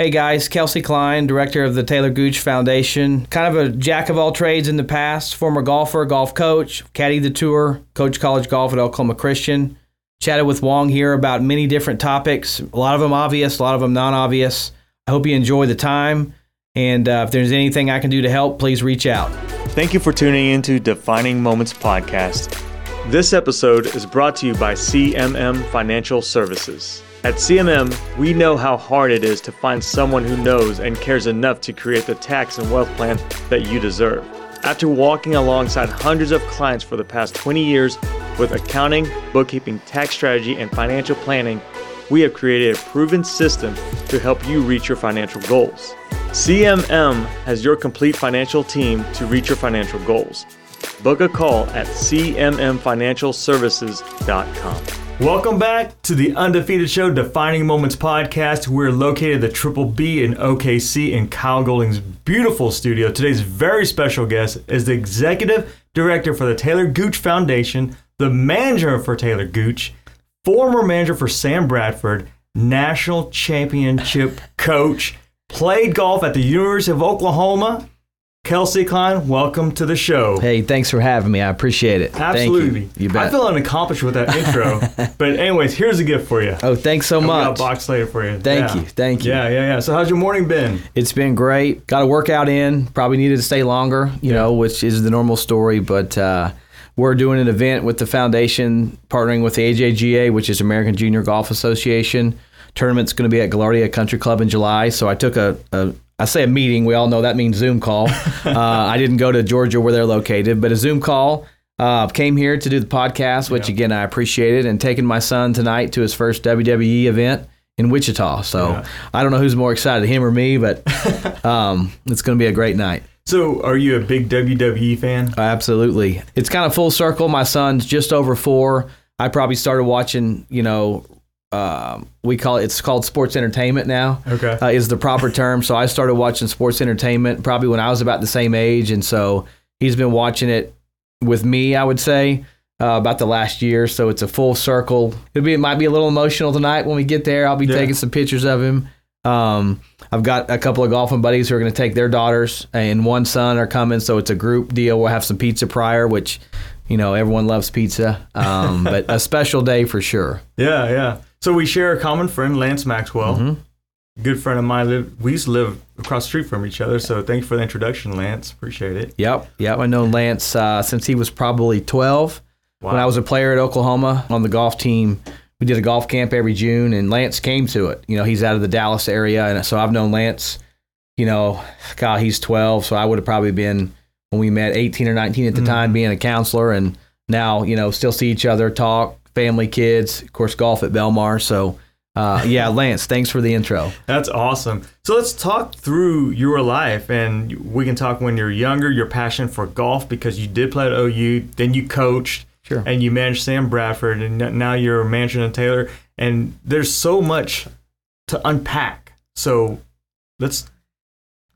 Hey guys, Kelsey Klein, director of the Taylor Gooch Foundation. Kind of a jack of all trades in the past, former golfer, golf coach, caddy the tour, coach college golf at Oklahoma Christian. Chatted with Wong here about many different topics, a lot of them obvious, a lot of them non obvious. I hope you enjoy the time. And uh, if there's anything I can do to help, please reach out. Thank you for tuning into Defining Moments podcast. This episode is brought to you by CMM Financial Services. At CMM, we know how hard it is to find someone who knows and cares enough to create the tax and wealth plan that you deserve. After walking alongside hundreds of clients for the past 20 years with accounting, bookkeeping, tax strategy, and financial planning, we have created a proven system to help you reach your financial goals. CMM has your complete financial team to reach your financial goals. Book a call at cmmfinancialservices.com. Welcome back to the Undefeated Show Defining Moments podcast. We're located at the Triple B in OKC in Kyle Golding's beautiful studio. Today's very special guest is the executive director for the Taylor Gooch Foundation, the manager for Taylor Gooch, former manager for Sam Bradford, national championship coach, played golf at the University of Oklahoma, Kelsey Klein, welcome to the show. Hey, thanks for having me. I appreciate it. Absolutely. You. you. bet. I feel unaccomplished with that intro. but anyways, here's a gift for you. Oh, thanks so much. got a box later for you. Thank yeah. you. Thank you. Yeah, yeah, yeah. So how's your morning been? It's been great. Got a workout in. Probably needed to stay longer, you yeah. know, which is the normal story. But uh, we're doing an event with the foundation, partnering with the AJGA, which is American Junior Golf Association. Tournament's going to be at Gaillardia Country Club in July. So I took a, a I say a meeting. We all know that means Zoom call. uh, I didn't go to Georgia where they're located, but a Zoom call. Uh, came here to do the podcast, which yeah. again I appreciated, and taking my son tonight to his first WWE event in Wichita. So yeah. I don't know who's more excited, him or me, but um, it's going to be a great night. So, are you a big WWE fan? Absolutely. It's kind of full circle. My son's just over four. I probably started watching, you know, uh, we call it it's called sports entertainment now. Okay, uh, is the proper term. So I started watching sports entertainment probably when I was about the same age, and so he's been watching it with me. I would say uh, about the last year. So it's a full circle. It'll be it might be a little emotional tonight when we get there. I'll be yeah. taking some pictures of him. Um, I've got a couple of golfing buddies who are going to take their daughters, and one son are coming. So it's a group deal. We'll have some pizza prior, which you know everyone loves pizza, um, but a special day for sure. Yeah, yeah. So we share a common friend, Lance Maxwell. Mm-hmm. Good friend of mine. Live, we used to live across the street from each other. So thank you for the introduction, Lance. Appreciate it. Yep, yep. I know Lance uh, since he was probably 12. Wow. When I was a player at Oklahoma on the golf team, we did a golf camp every June, and Lance came to it. You know, he's out of the Dallas area, and so I've known Lance. You know, God, he's 12, so I would have probably been when we met 18 or 19 at the mm-hmm. time, being a counselor, and now you know still see each other, talk, family, kids, of course, golf at Belmar. So, uh, yeah, Lance, thanks for the intro. That's awesome. So let's talk through your life, and we can talk when you're younger, your passion for golf because you did play at OU, then you coached, sure. and you managed Sam Bradford, and now you're managing a Taylor, and there's so much to unpack. So let's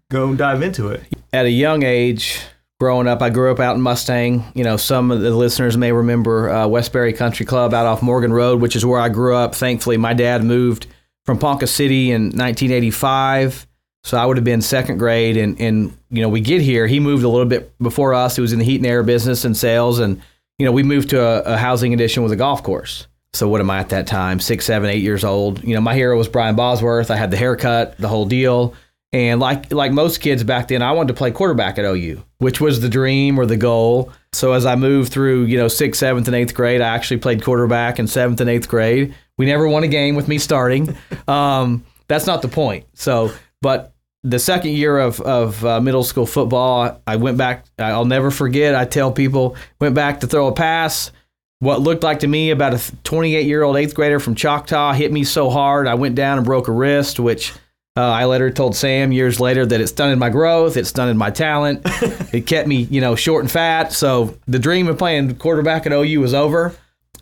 go dive into it. At a young age, growing up. I grew up out in Mustang. You know, some of the listeners may remember uh, Westbury Country Club out off Morgan Road, which is where I grew up. Thankfully, my dad moved from Ponca City in 1985. So I would have been second grade, and and you know we get here. He moved a little bit before us. He was in the heat and air business and sales, and you know we moved to a, a housing addition with a golf course. So what am I at that time? Six, seven, eight years old. You know, my hero was Brian Bosworth. I had the haircut, the whole deal. And like like most kids back then, I wanted to play quarterback at OU, which was the dream or the goal. So as I moved through, you know, sixth, seventh, and eighth grade, I actually played quarterback in seventh and eighth grade. We never won a game with me starting. Um, that's not the point. So, but the second year of of uh, middle school football, I went back. I'll never forget. I tell people went back to throw a pass. What looked like to me about a 28 year old eighth grader from Choctaw hit me so hard I went down and broke a wrist, which uh, I later told Sam years later that it stunted my growth, it stunted my talent, it kept me, you know, short and fat. So the dream of playing quarterback at OU was over.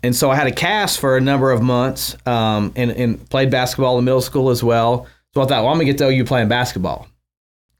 And so I had a cast for a number of months um, and, and played basketball in middle school as well. So I thought, well, I'm going to get to OU playing basketball.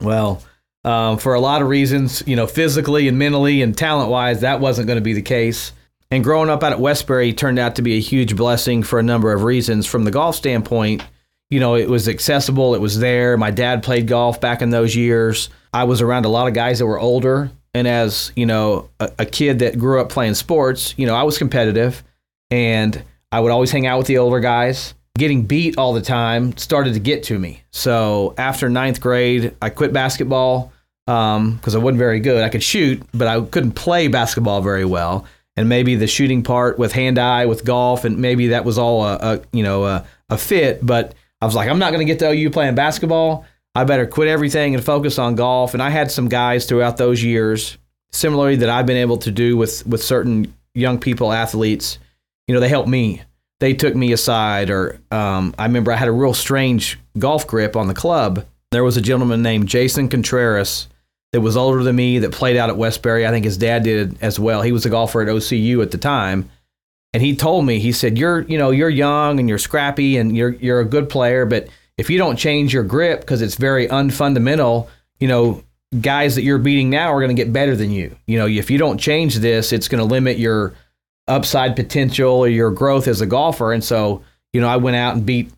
Well, um, for a lot of reasons, you know, physically and mentally and talent wise, that wasn't going to be the case. And growing up out at Westbury turned out to be a huge blessing for a number of reasons. From the golf standpoint, you know, it was accessible, it was there. My dad played golf back in those years. I was around a lot of guys that were older. And as, you know, a, a kid that grew up playing sports, you know, I was competitive and I would always hang out with the older guys. Getting beat all the time started to get to me. So after ninth grade, I quit basketball because um, I wasn't very good. I could shoot, but I couldn't play basketball very well. And maybe the shooting part with hand eye with golf, and maybe that was all a, a you know a, a fit. But I was like, I'm not going to get to OU playing basketball. I better quit everything and focus on golf. And I had some guys throughout those years, similarly that I've been able to do with with certain young people, athletes. You know, they helped me. They took me aside, or um, I remember I had a real strange golf grip on the club. There was a gentleman named Jason Contreras that was older than me that played out at Westbury. I think his dad did as well. He was a golfer at OCU at the time and he told me he said you're you know you're young and you're scrappy and you're you're a good player but if you don't change your grip because it's very unfundamental you know guys that you're beating now are going to get better than you. You know if you don't change this it's going to limit your upside potential or your growth as a golfer. And so you know i went out and beat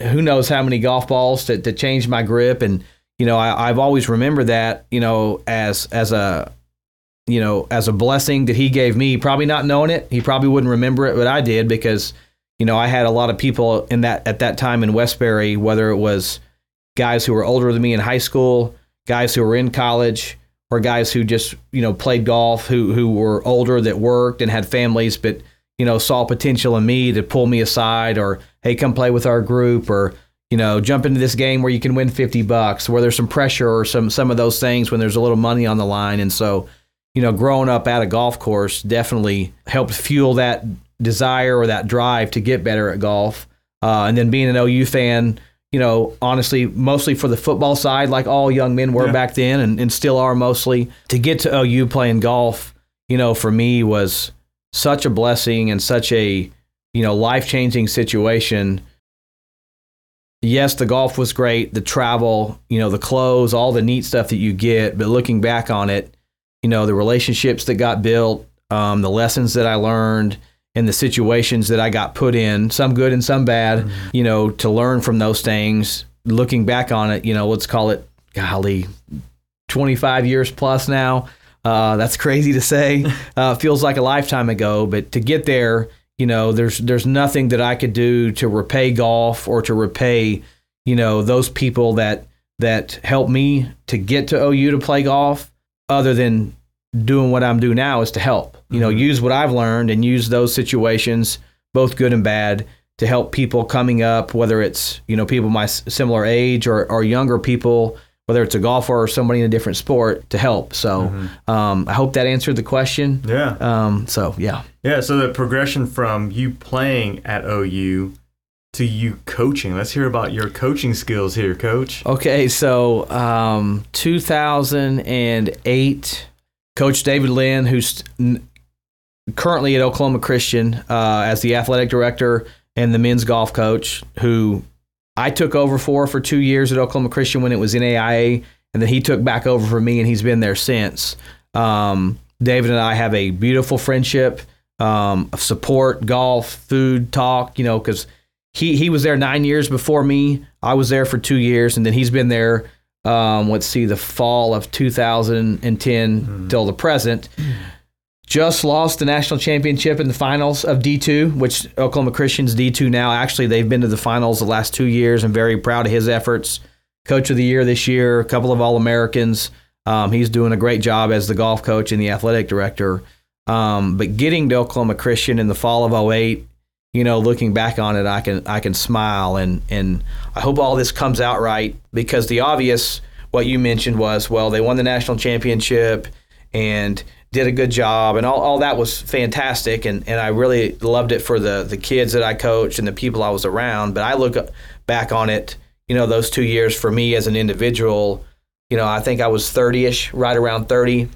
who knows how many golf balls to, to change my grip. And you know I, i've always remembered that you know as as a you know, as a blessing that he gave me, probably not knowing it. He probably wouldn't remember it, but I did because, you know, I had a lot of people in that at that time in Westbury, whether it was guys who were older than me in high school, guys who were in college, or guys who just, you know, played golf, who who were older that worked and had families, but, you know, saw potential in me to pull me aside or, hey, come play with our group or, you know, jump into this game where you can win 50 bucks, where there's some pressure or some some of those things when there's a little money on the line. And so, you know, growing up at a golf course definitely helped fuel that desire or that drive to get better at golf. Uh, and then being an OU fan, you know, honestly, mostly for the football side, like all young men were yeah. back then and, and still are mostly, to get to OU playing golf, you know, for me was such a blessing and such a, you know, life changing situation. Yes, the golf was great, the travel, you know, the clothes, all the neat stuff that you get. But looking back on it, you know, the relationships that got built, um, the lessons that I learned, and the situations that I got put in, some good and some bad, mm-hmm. you know, to learn from those things. Looking back on it, you know, let's call it, golly, 25 years plus now. Uh, that's crazy to say. Uh, feels like a lifetime ago, but to get there, you know, there's there's nothing that I could do to repay golf or to repay, you know, those people that that helped me to get to OU to play golf other than doing what I'm doing now is to help. You know, mm-hmm. use what I've learned and use those situations, both good and bad, to help people coming up, whether it's you know people my similar age or or younger people, whether it's a golfer or somebody in a different sport, to help. So mm-hmm. um, I hope that answered the question. Yeah. Um, so yeah. Yeah. So the progression from you playing at OU to you coaching. Let's hear about your coaching skills here, coach. Okay, so um, 2008, Coach David Lynn, who's currently at Oklahoma Christian uh, as the athletic director and the men's golf coach, who I took over for for two years at Oklahoma Christian when it was in AIA, and then he took back over for me, and he's been there since. Um, David and I have a beautiful friendship um, of support, golf, food, talk, you know, because he he was there nine years before me. I was there for two years, and then he's been there. Um, let's see, the fall of 2010 mm. till the present. Just lost the national championship in the finals of D2, which Oklahoma Christian's D2 now. Actually, they've been to the finals the last two years. I'm very proud of his efforts. Coach of the year this year, a couple of All Americans. Um, he's doing a great job as the golf coach and the athletic director. Um, but getting to Oklahoma Christian in the fall of 08 you know, looking back on it, I can I can smile and and I hope all this comes out right because the obvious what you mentioned was well they won the national championship and did a good job and all, all that was fantastic. And, and I really loved it for the the kids that I coached and the people I was around. But I look back on it you know those two years for me as an individual you know I think I was 30ish right around 30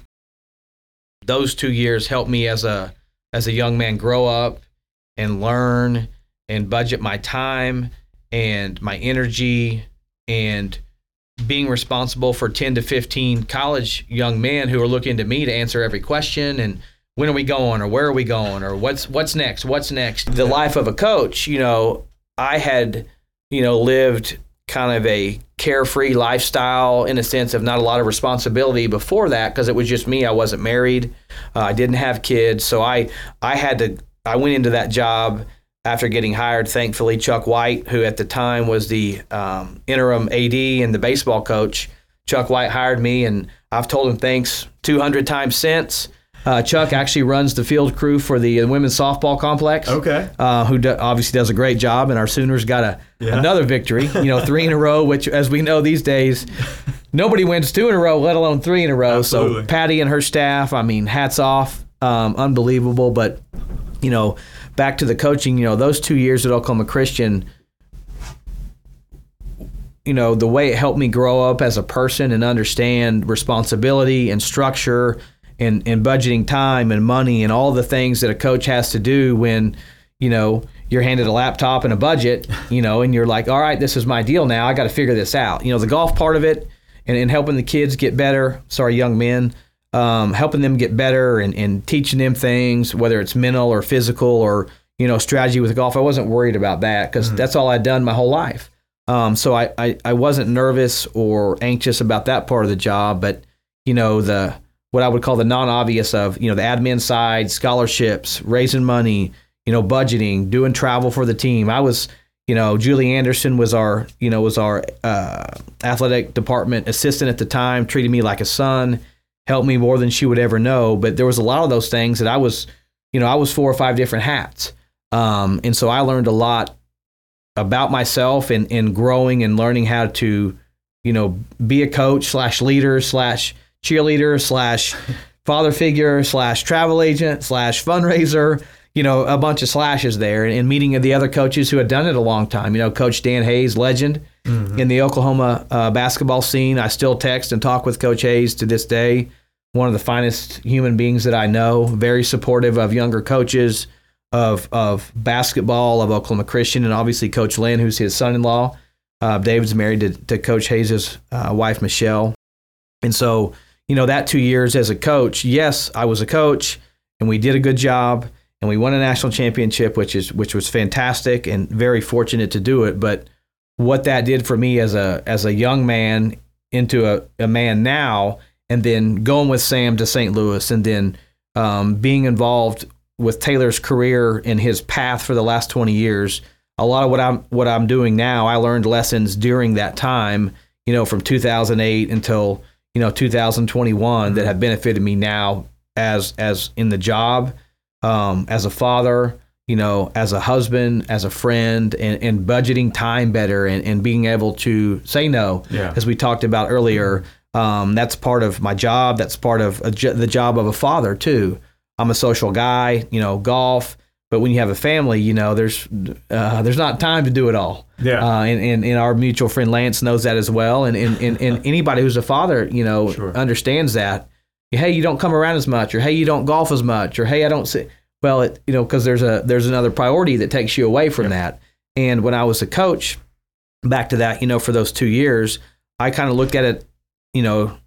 those two years helped me as a as a young man grow up and learn and budget my time and my energy and being responsible for 10 to 15 college young men who are looking to me to answer every question and when are we going or where are we going or what's what's next what's next the life of a coach you know i had you know, lived kind of a carefree lifestyle in a sense of not a lot of responsibility before that because it was just me. I wasn't married. Uh, I didn't have kids. So I, I had to, I went into that job after getting hired. Thankfully, Chuck White, who at the time was the um, interim AD and the baseball coach, Chuck White hired me and I've told him thanks 200 times since. Uh, Chuck actually runs the field crew for the women's softball complex. Okay. Uh, who do, obviously does a great job, and our Sooners got a yeah. another victory. You know, three in a row, which, as we know these days, nobody wins two in a row, let alone three in a row. Absolutely. So Patty and her staff, I mean, hats off, um, unbelievable. But you know, back to the coaching. You know, those two years at Oklahoma Christian you know the way it helped me grow up as a person and understand responsibility and structure and, and budgeting time and money and all the things that a coach has to do when, you know, you're handed a laptop and a budget, you know, and you're like, all right, this is my deal now. I got to figure this out. You know, the golf part of it and, and helping the kids get better, sorry, young men, um, helping them get better and, and teaching them things, whether it's mental or physical or, you know, strategy with golf. I wasn't worried about that because mm-hmm. that's all I'd done my whole life. Um, so I, I, I wasn't nervous or anxious about that part of the job, but, you know, the, what I would call the non-obvious of you know the admin side, scholarships, raising money, you know, budgeting, doing travel for the team. I was, you know, Julie Anderson was our you know was our uh, athletic department assistant at the time, treated me like a son, helped me more than she would ever know. But there was a lot of those things that I was, you know, I was four or five different hats, um, and so I learned a lot about myself and and growing and learning how to, you know, be a coach slash leader slash cheerleader slash father figure slash travel agent slash fundraiser you know a bunch of slashes there and, meeting the other coaches who had done it a long time you know coach dan hays legend mm-hmm. in the oklahoma uh, basketball scene i still text and talk with coach hays to this day one of the finest human beings that i know very supportive of younger coaches of of basketball of oklahoma christian and obviously coach lynn who's his son-in-law uh, david's married to, to coach hays's uh, wife michelle and so you know, that two years as a coach, yes, I was a coach and we did a good job and we won a national championship, which is which was fantastic and very fortunate to do it. But what that did for me as a as a young man into a, a man now, and then going with Sam to St. Louis, and then um, being involved with Taylor's career and his path for the last twenty years. A lot of what I'm what I'm doing now, I learned lessons during that time. You know, from 2008 until you know 2021 that have benefited me now as as in the job um, as a father you know as a husband as a friend and, and budgeting time better and, and being able to say no yeah. as we talked about earlier um, that's part of my job that's part of a, the job of a father too i'm a social guy you know golf but when you have a family, you know, there's uh, there's not time to do it all. Yeah. Uh, and, and, and our mutual friend Lance knows that as well. And and, and, and anybody who's a father, you know, sure. understands that. Hey, you don't come around as much, or hey, you don't golf as much, or hey, I don't see. Well, it, you know, because there's a there's another priority that takes you away from that. And when I was a coach, back to that, you know, for those two years, I kind of looked at it, you know,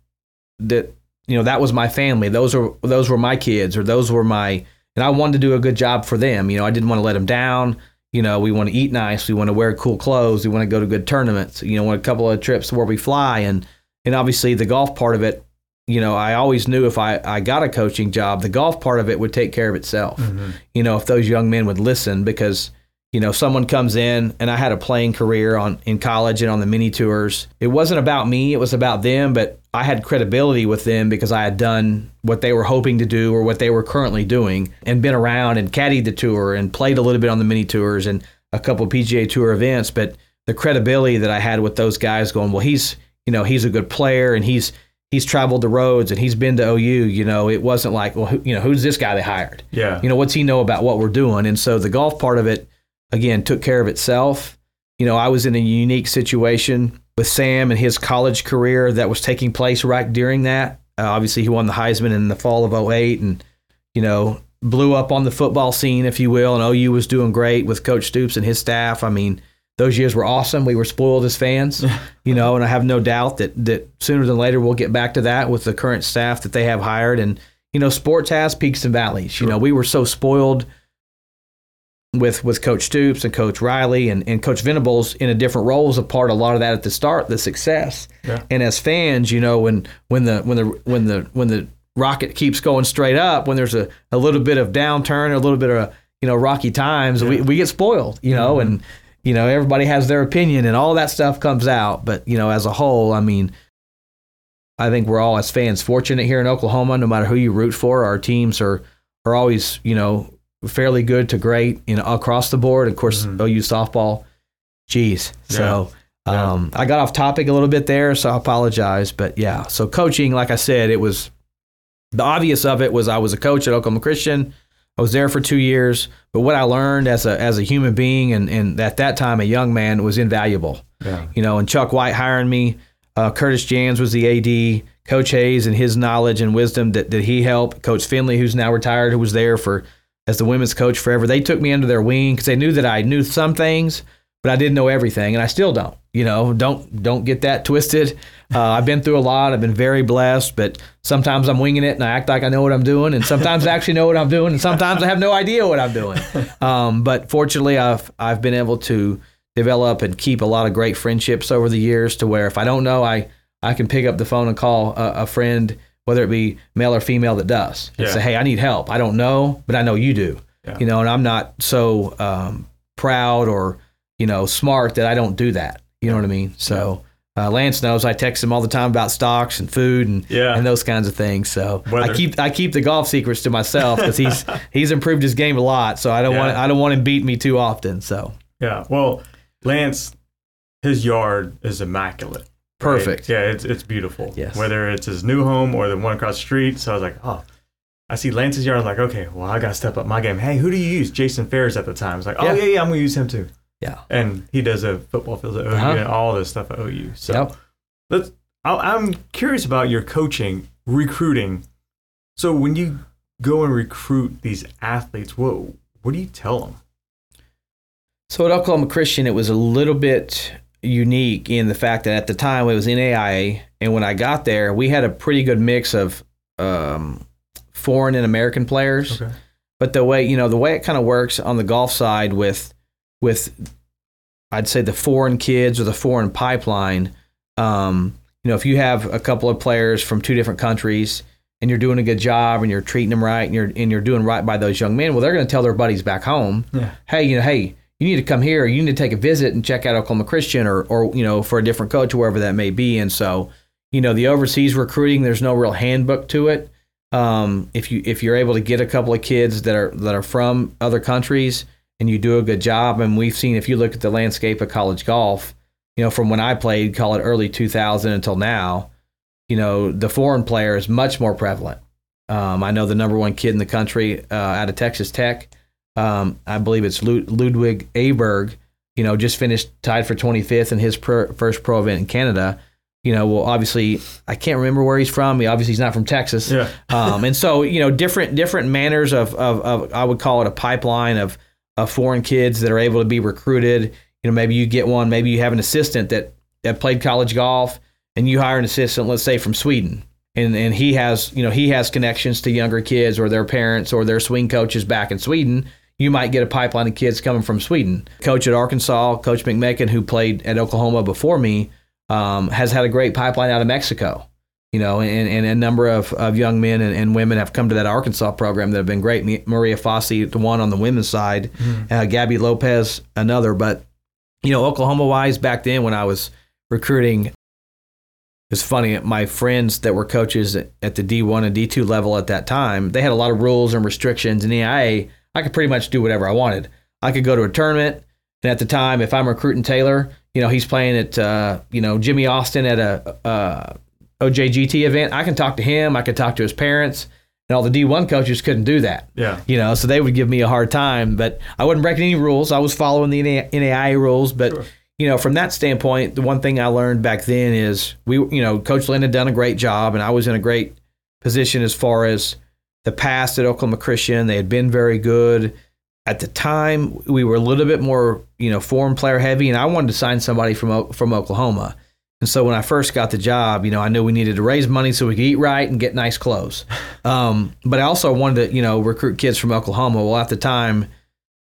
that you know that was my family. Those are those were my kids, or those were my and I wanted to do a good job for them. You know, I didn't want to let them down. You know, we want to eat nice. We want to wear cool clothes. We want to go to good tournaments. You know, want a couple of trips where we fly, and and obviously the golf part of it. You know, I always knew if I, I got a coaching job, the golf part of it would take care of itself. Mm-hmm. You know, if those young men would listen, because you know, someone comes in and I had a playing career on in college and on the mini tours. It wasn't about me, it was about them, but I had credibility with them because I had done what they were hoping to do or what they were currently doing and been around and caddied the tour and played a little bit on the mini tours and a couple PGA tour events, but the credibility that I had with those guys going, well, he's, you know, he's a good player and he's he's traveled the roads and he's been to OU, you know, it wasn't like, well, who, you know, who's this guy they hired? Yeah. You know, what's he know about what we're doing? And so the golf part of it again took care of itself. You know, I was in a unique situation with Sam and his college career that was taking place right during that. Uh, obviously, he won the Heisman in the fall of 08 and, you know, blew up on the football scene, if you will. And OU was doing great with Coach Stoops and his staff. I mean, those years were awesome. We were spoiled as fans, you know, and I have no doubt that, that sooner than later we'll get back to that with the current staff that they have hired. And, you know, sports has peaks and valleys. Sure. You know, we were so spoiled with with Coach Stoops and Coach Riley and, and Coach Venables in a different role was a part of a lot of that at the start, the success. Yeah. And as fans, you know, when when the when the when the when the rocket keeps going straight up, when there's a, a little bit of downturn, a little bit of you know rocky times, we, we get spoiled, you know, mm-hmm. and you know everybody has their opinion and all that stuff comes out. But you know, as a whole, I mean, I think we're all as fans fortunate here in Oklahoma. No matter who you root for, our teams are are always you know fairly good to great you know across the board. Of course, Mhm. OU softball, geez. So Yeah. um, I got off topic a little bit there, so I apologize. But yeah, so coaching, like I said, it was the obvious of it was I was a coach at Oklahoma Christian. I was there for two years, but what I learned as a as a human being and, and at that time a young man was invaluable Yeah. you know, and Chuck White hiring me. Uh, Curtis Jans was the AD. Coach Hays and his knowledge and wisdom that, that he helped. Coach Finley, who's now retired, who was there for as the women's coach forever. They took me under their wing because they knew that I knew some things, but I didn't know everything, and I still don't. You know, don't don't get that twisted. Uh, I've been through a lot. I've been very blessed, but sometimes I'm winging it and I act like I know what I'm doing, and sometimes I actually know what I'm doing, and sometimes I have no idea what I'm doing. Um, but fortunately, I've I've been able to develop and keep a lot of great friendships over the years to where if I don't know, I, I can pick up the phone and call a, a friend, whether it be male or female that does, and Yeah. say, hey, I need help. I don't know, but I know you do. Yeah. You know, and I'm not so um, proud or, you know, smart that I don't do that. You know what I mean? So uh, Lance knows I text him all the time about stocks and food and Yeah. and those kinds of things. So Whether- I keep I keep the golf secrets to myself because he's he's improved his game a lot. So I don't want Yeah. I don't want him beat me too often. So Yeah. Well, Lance, his yard is immaculate. right? Perfect. Yeah, it's it's beautiful. Yes. Whether it's his new home or the one across the street. So I was like, oh, I see Lance's yard. I'm like, okay, well, I gotta step up my game. Hey, who do you use? Jason Ferris at the time. I was like, oh Yeah. yeah, yeah, I'm gonna use him too. Yeah. And he does a football field at OU Uh-huh. and all this stuff at OU. So Yep. let's. I- I'm curious about your coaching, recruiting. So when you go and recruit these athletes, what what do you tell them? So at Oklahoma Christian, it was a little bit unique in the fact that at the time it was NAIA, and when I got there, we had a pretty good mix of um, foreign and American players. Okay. But the way you know the way it kind of works on the golf side with with I'd say the foreign kids or the foreign pipeline. Um, you know, if you have a couple of players from two different countries and you're doing a good job and you're treating them right and you're and you're doing right by those young men, well, they're going to tell their buddies back home, Yeah. hey, you know, hey, you need to come here. You need to take a visit and check out Oklahoma Christian or or you know for a different coach, or wherever that may be. And so, you know, the overseas recruiting, there's no real handbook to it. Um, if you if you're able to get a couple of kids that are that are from other countries and you do a good job, and we've seen if you look at the landscape of college golf, you know, from when I played, call it early 2000 until now, you know, the foreign player is much more prevalent. Um, I know the number one kid in the country uh, out of Texas Tech. Um, I believe it's Lud- Ludvig Aberg. You know, just finished tied for 25th in his pro, first pro event in Canada. You know, well, obviously, I can't remember where he's from. He obviously he's not from Texas. Yeah. um, and so you know, different different manners of, of of I would call it a pipeline of of foreign kids that are able to be recruited. You know, maybe you get one, maybe you have an assistant that that played college golf, and you hire an assistant, let's say from Sweden, and and he has you know he has connections to younger kids or their parents or their swing coaches back in Sweden. You might get a pipeline of kids coming from Sweden. Coach at Arkansas, Coach McMakin, who played at Oklahoma before me, um, has had a great pipeline out of Mexico. You know, and, and a number of, of young men and, and women have come to that Arkansas program that have been great. Maria Fassi, the one on the women's side, uh, Gabby Lopez, another. But you know, Oklahoma wise, back then when I was recruiting, it's funny. My friends that were coaches at, at the D1 and D2 level at that time, they had a lot of rules and restrictions. In the IA, I could pretty much do whatever I wanted. I could go to a tournament, and at the time, if I'm recruiting Taylor, you know, he's playing at uh, you know Jimmie Austin at a uh, OJGT event. I can talk to him. I could talk to his parents. And all the D1 coaches couldn't do that Yeah. you know, so they would give me a hard time, but I wasn't breaking any rules. I was following the NAIA rules, but Sure. you know, from that standpoint, the one thing I learned back then is we, you know, Coach Lynn had done a great job, and I was in a great position as far as the past at Oklahoma Christian. They had been very good. At the time, we were a little bit more, you know, foreign player heavy, and I wanted to sign somebody from from Oklahoma. And so when I first got the job, you know, I knew we needed to raise money so we could eat right and get nice clothes. Um, but I also wanted to, you know, recruit kids from Oklahoma. Well, at the time,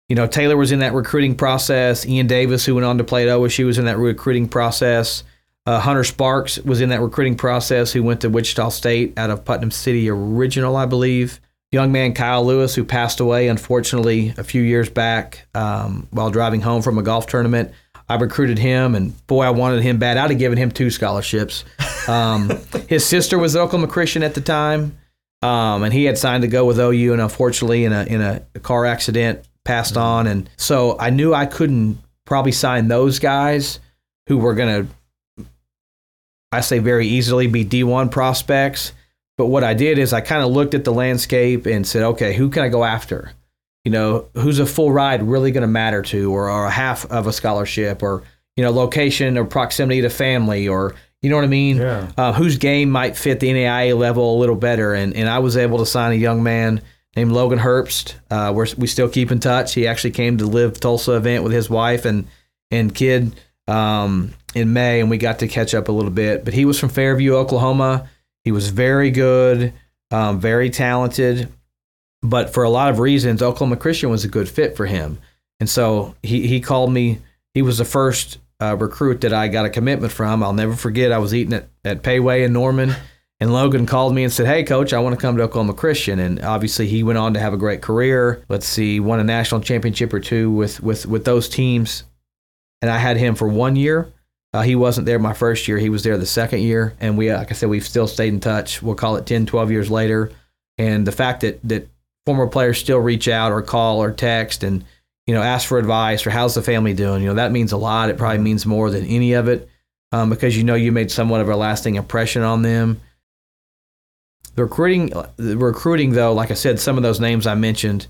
you know, Taylor was in that recruiting process. Ian Davis, who went on to play at OSU, was in that recruiting process. Uh, Hunter Sparks was in that recruiting process, who went to Wichita State out of Putnam City Original, I believe. Young man Kyle Lewis, who passed away unfortunately a few years back um, while driving home from a golf tournament. I recruited him, and boy, I wanted him bad. I'd have given him two scholarships. Um, his sister was at Oklahoma Christian at the time, um, and he had signed to go with OU, and unfortunately, in a in a car accident, passed on. And so I knew I couldn't probably sign those guys who were going to, I say, very easily be D1 prospects. But what I did is I kind of looked at the landscape and said, okay, who can I go after? You know, who's a full ride really going to matter to, or, or a half of a scholarship, or you know, location or proximity to family, or you know what I mean? Yeah. Uh, whose game might fit the NAIA level a little better? And and I was able to sign a young man named Logan Herbst. Uh, we're, we still keep in touch. He actually came to live Tulsa event with his wife and and kid um, in May, and we got to catch up a little bit. But he was from Fairview, Oklahoma. He was very good, um, very talented but for a lot of reasons, Oklahoma Christian was a good fit for him. And so he, he called me. He was the first uh, recruit that I got a commitment from. I'll never forget. I was eating at, at Pei Wei in Norman, and Logan called me and said, Hey, coach, I want to come to Oklahoma Christian. And obviously, he went on to have a great career. Let's see, won a national championship or two with, with, with those teams. And I had him for one year. Uh, he wasn't there my first year. He was there the second year. And we, like I said, we've still stayed in touch. We'll call it 10, 12 years later. And the fact that, that former players still reach out or call or text and you know ask for advice or how's the family doing. You know that means a lot. It probably means more than any of it um, because you know you made somewhat of a lasting impression on them. The recruiting, the recruiting though, like I said, some of those names I mentioned,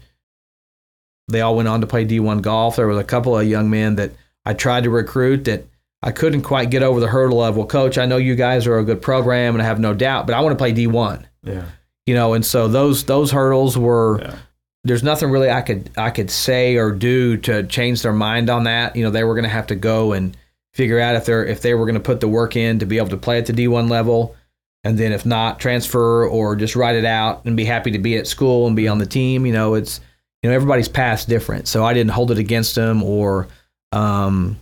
they all went on to play D1 golf. There was a couple of young men that I tried to recruit that I couldn't quite get over the hurdle of. Well, coach, I know you guys are a good program, and I have no doubt, but I want to play D1. Yeah you know, and so those those hurdles were. Yeah. There's nothing really I could I could say or do to change their mind on that. You know, they were going to have to go and figure out if they're if they were going to put the work in to be able to play at the D1 level, and then if not, transfer or just write it out and be happy to be at school and be on the team. You know, it's you know everybody's past different, so I didn't hold it against them or um,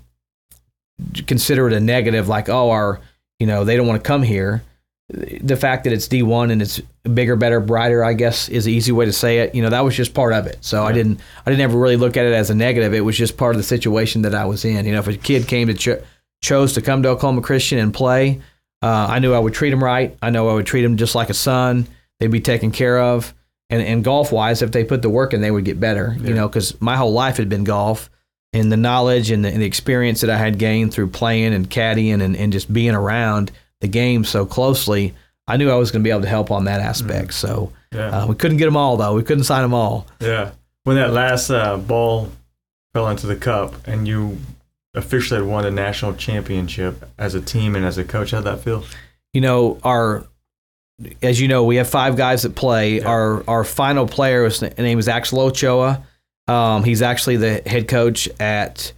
consider it a negative, like oh our you know they don't want to come here the fact that it's D1 and it's bigger, better, brighter, I guess is the easy way to say it. You know, that was just part of it. So yeah. I didn't, I didn't ever really look at it as a negative. It was just part of the situation that I was in. You know, if a kid came to cho- chose to come to Oklahoma Christian and play, uh, I knew I would treat him right. I know I would treat him just like a son. They'd be taken care of. And, and golf wise, if they put the work in, they would get better. Yeah. You know, because my whole life had been golf and the knowledge and the, and the, experience that I had gained through playing and caddying and, and just being around – the game so closely, I knew I was going to be able to help on that aspect. Mm-hmm. So yeah. uh, we couldn't get them all though. We couldn't sign them all. Yeah. When that last uh, ball fell into the cup and you officially won the national championship as a team and as a coach, how'd that feel? You know, our as you know, we have five guys that play. Yeah. Our our final player, his name is Axel Ochoa. Um, he's actually the head coach at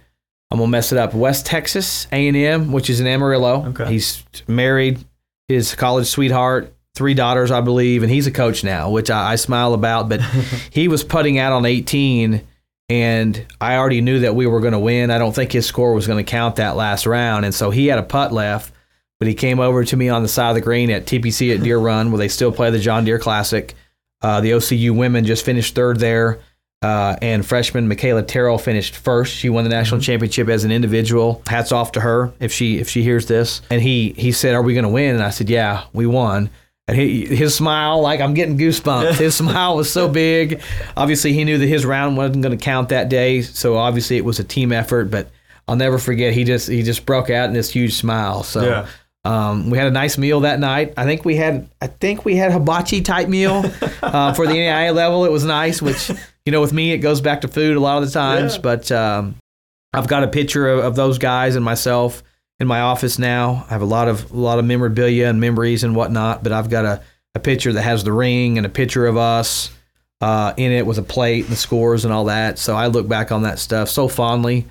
I'm gonna mess it up. West Texas A&M, which is in Amarillo. Okay. He's married, his college sweetheart, three daughters, I believe, and he's a coach now, which I, I smile about. But he was putting out on 18, and I already knew that we were going to win. I don't think his score was going to count that last round, and so he had a putt left. But he came over to me on the side of the green at TPC at Deere Run, where they still play the John Deere Classic. Uh, the OCU women just finished third there. Uh, and freshman Michaela Terrell finished first. She won the national mm-hmm. championship as an individual. Hats off to her if she if she hears this. And he he said, "Are we going to win?" And I said, "Yeah, we won." And he, his smile, like I'm getting goosebumps. His smile was so big. Obviously, he knew that his round wasn't going to count that day. So obviously, it was a team effort. But I'll never forget. He just he just broke out in this huge smile. So. Yeah. Um, we had a nice meal that night. I think we had I think we had hibachi type meal uh, for the NAIA level. It was nice, which you know, with me, it goes back to food a lot of the times. Yeah. But um, I've got a picture of, of, those guys and myself in my office now. I have a lot of a lot of memorabilia and memories and whatnot. But I've got a, a picture that has the ring and a picture of us uh, in it with a plate and the scores and all that. So I look back on that stuff so fondly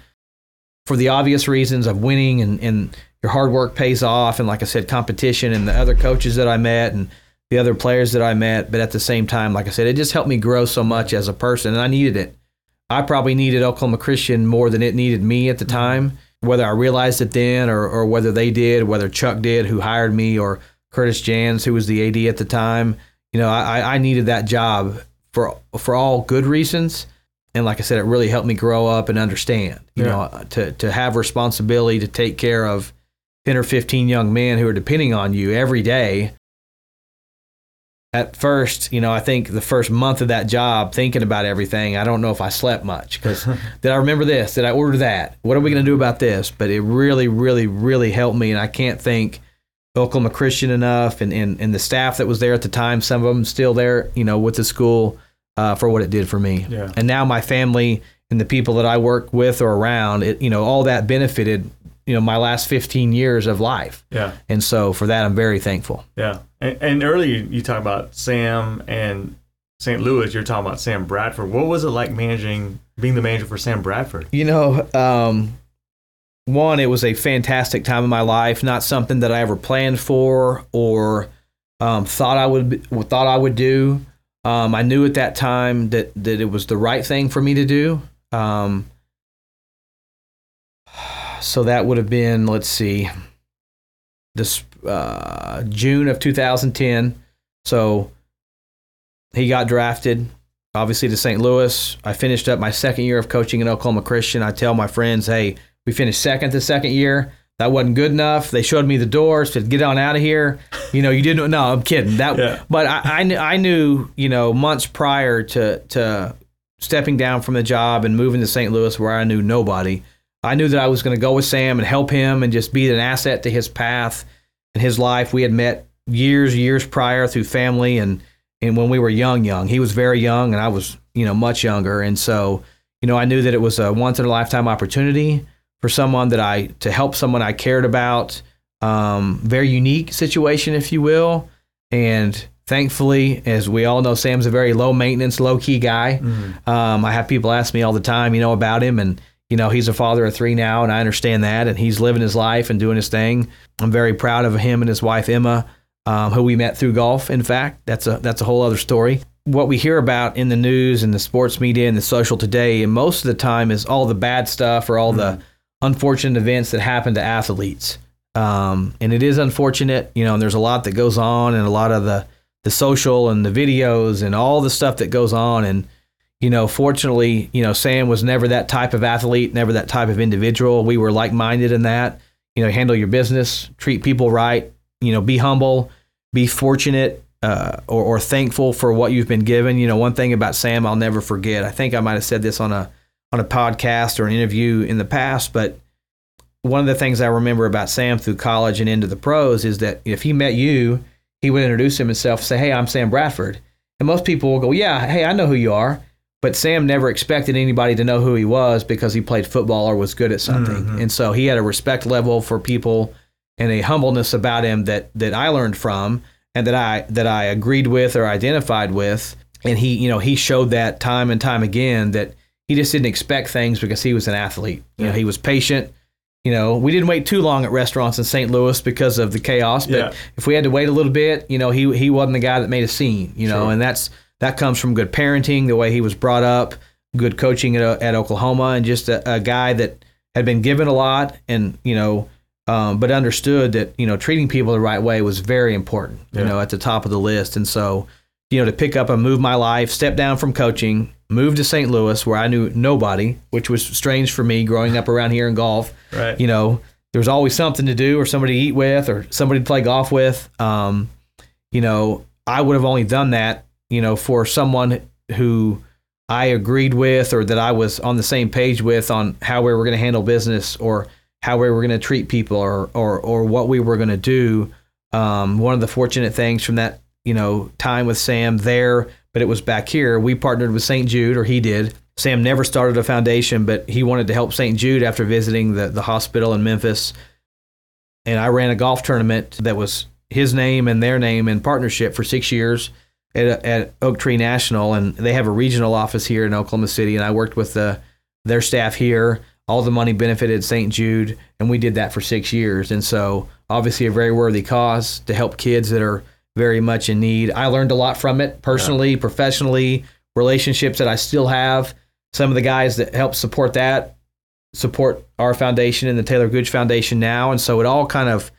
for the obvious reasons of winning and, and your hard work pays off. And like I said, competition and the other coaches that I met and the other players that I met. But at the same time, like I said, it just helped me grow so much as a person, and I needed it. I probably needed Oklahoma Christian more than it needed me at the mm-hmm. time. Whether I realized it then, or or whether they did, whether Chuck did, who hired me, or Curtis Jans, who was the AD at the time. You know, I, I needed that job for for all good reasons. And like I said, it really helped me grow up and understand. You Yeah. know, uh, to to have responsibility to take care of ten or fifteen young men who are depending on you every day. At first, you know, I think the first month of that job, thinking about everything, I don't know if I slept much because did I remember this? Did I order that? What are we going to do about this? But it really, really, really helped me, and I can't thank Oklahoma Christian enough, and, and and the staff that was there at the time. Some of them still there, you know, with the school uh, for what it did for me. Yeah. And now my family and the people that I work with or around, it, you know, all that benefited, you know, my last 15 years of life. Yeah. And so for that, I'm very thankful. Yeah. And, and earlier you talk about Sam and St. Louis. You're talking about Sam Bradford. What was it like managing, being the manager for Sam Bradford? You know, um, one, it was a fantastic time in my life. Not something that I ever planned for or um, thought I would thought I would do. Um, I knew at that time that that it was the right thing for me to do. Um, so that would have been, let's see, this uh, June of 2010. So he got drafted obviously to St. Louis. I finished up my second year of coaching in Oklahoma Christian. I tell my friends, hey, we finished second the second year. That wasn't good enough. They showed me the door, said, "Get on out of here." You know, you didn't. No, I'm kidding. That, Yeah. but I, I, knew, I knew, you know, months prior to to stepping down from the job and moving to St. Louis, where I knew nobody. I knew that I was going to go with Sam and help him and just be an asset to his path and his life. We had met years, years prior through family and and when we were young, young. He was very young and I was, you know, much younger. And so, you know, I knew that it was a once in a lifetime opportunity for someone that I to help someone I cared about. Um, very unique situation, if you will. And thankfully, as we all know, Sam's a very low maintenance, low key guy. Um, I have people ask me all the time, you know, about him, and you know, he's a father of three now, and I understand that, and he's living his life and doing his thing. I'm very proud of him and his wife Emma, um, who we met through golf. In fact, that's a that's a whole other story. What we hear about in the news and the sports media and the social today, and most of the time, is all the bad stuff or all the unfortunate events that happen to athletes. Um, and it is unfortunate, you know, and there's a lot that goes on and a lot of the, the social and the videos and all the stuff that goes on. And, you know, fortunately, you know, Sam was never that type of athlete, never that type of individual. We were like minded in that, you know, handle your business, treat people right, you know, be humble, be fortunate, uh, or, or thankful for what you've been given. You know, one thing about Sam I'll never forget. I think I might have said this on a on a podcast or an interview in the past, but one of the things I remember about Sam through college and into the pros is that if he met you, he would introduce himself, say, "Hey, I'm Sam Bradford," and most people will go, "Yeah, hey, I know who you are." But Sam never expected anybody to know who he was because he played football or was good at something, mm-hmm. and so he had a respect level for people and a humbleness about him that that I learned from and that I that I agreed with or identified with. And he, you know, he showed that time and time again that he just didn't expect things because he was an athlete. You know, he was patient. You know, we didn't wait too long at restaurants in St. Louis because of the chaos. But Yeah. if we had to wait a little bit, you know, he he wasn't the guy that made a scene. You know, Sure. and that's that comes from good parenting, the way he was brought up, good coaching at, at Oklahoma, and just a, a guy that had been given a lot and you know, um, but understood that you know treating people the right way was very important. You know, at the top of the list, and so you know to pick up and move my life, step down from coaching, move to St. Louis where I knew nobody, which was strange for me growing up around here in golf Right. you know, there was always something to do or somebody to eat with or somebody to play golf with. Um, you know, I would have only done that, you know, for someone who I agreed with or that I was on the same page with on how we were going to handle business or how we were going to treat people or, or, or what we were going to do. Um, one of the fortunate things from that, you know, time with Sam there, but it was back here, we partnered with St. Jude or he did. Sam never started a foundation, but he wanted to help St. Jude after visiting the, the hospital in Memphis. And I ran a golf tournament that was his name and their name in partnership for six years at, at Oak Tree National. And they have a regional office here in Oklahoma City. And I worked with the, their staff here. All the money benefited St. Jude. And we did that for six years. And so, obviously, a very worthy cause to help kids that are very much in need. I learned a lot from it personally, professionally, relationships that I still have some of the guys that help support that support our foundation and the Taylor Gooch Foundation now, and so it all kind of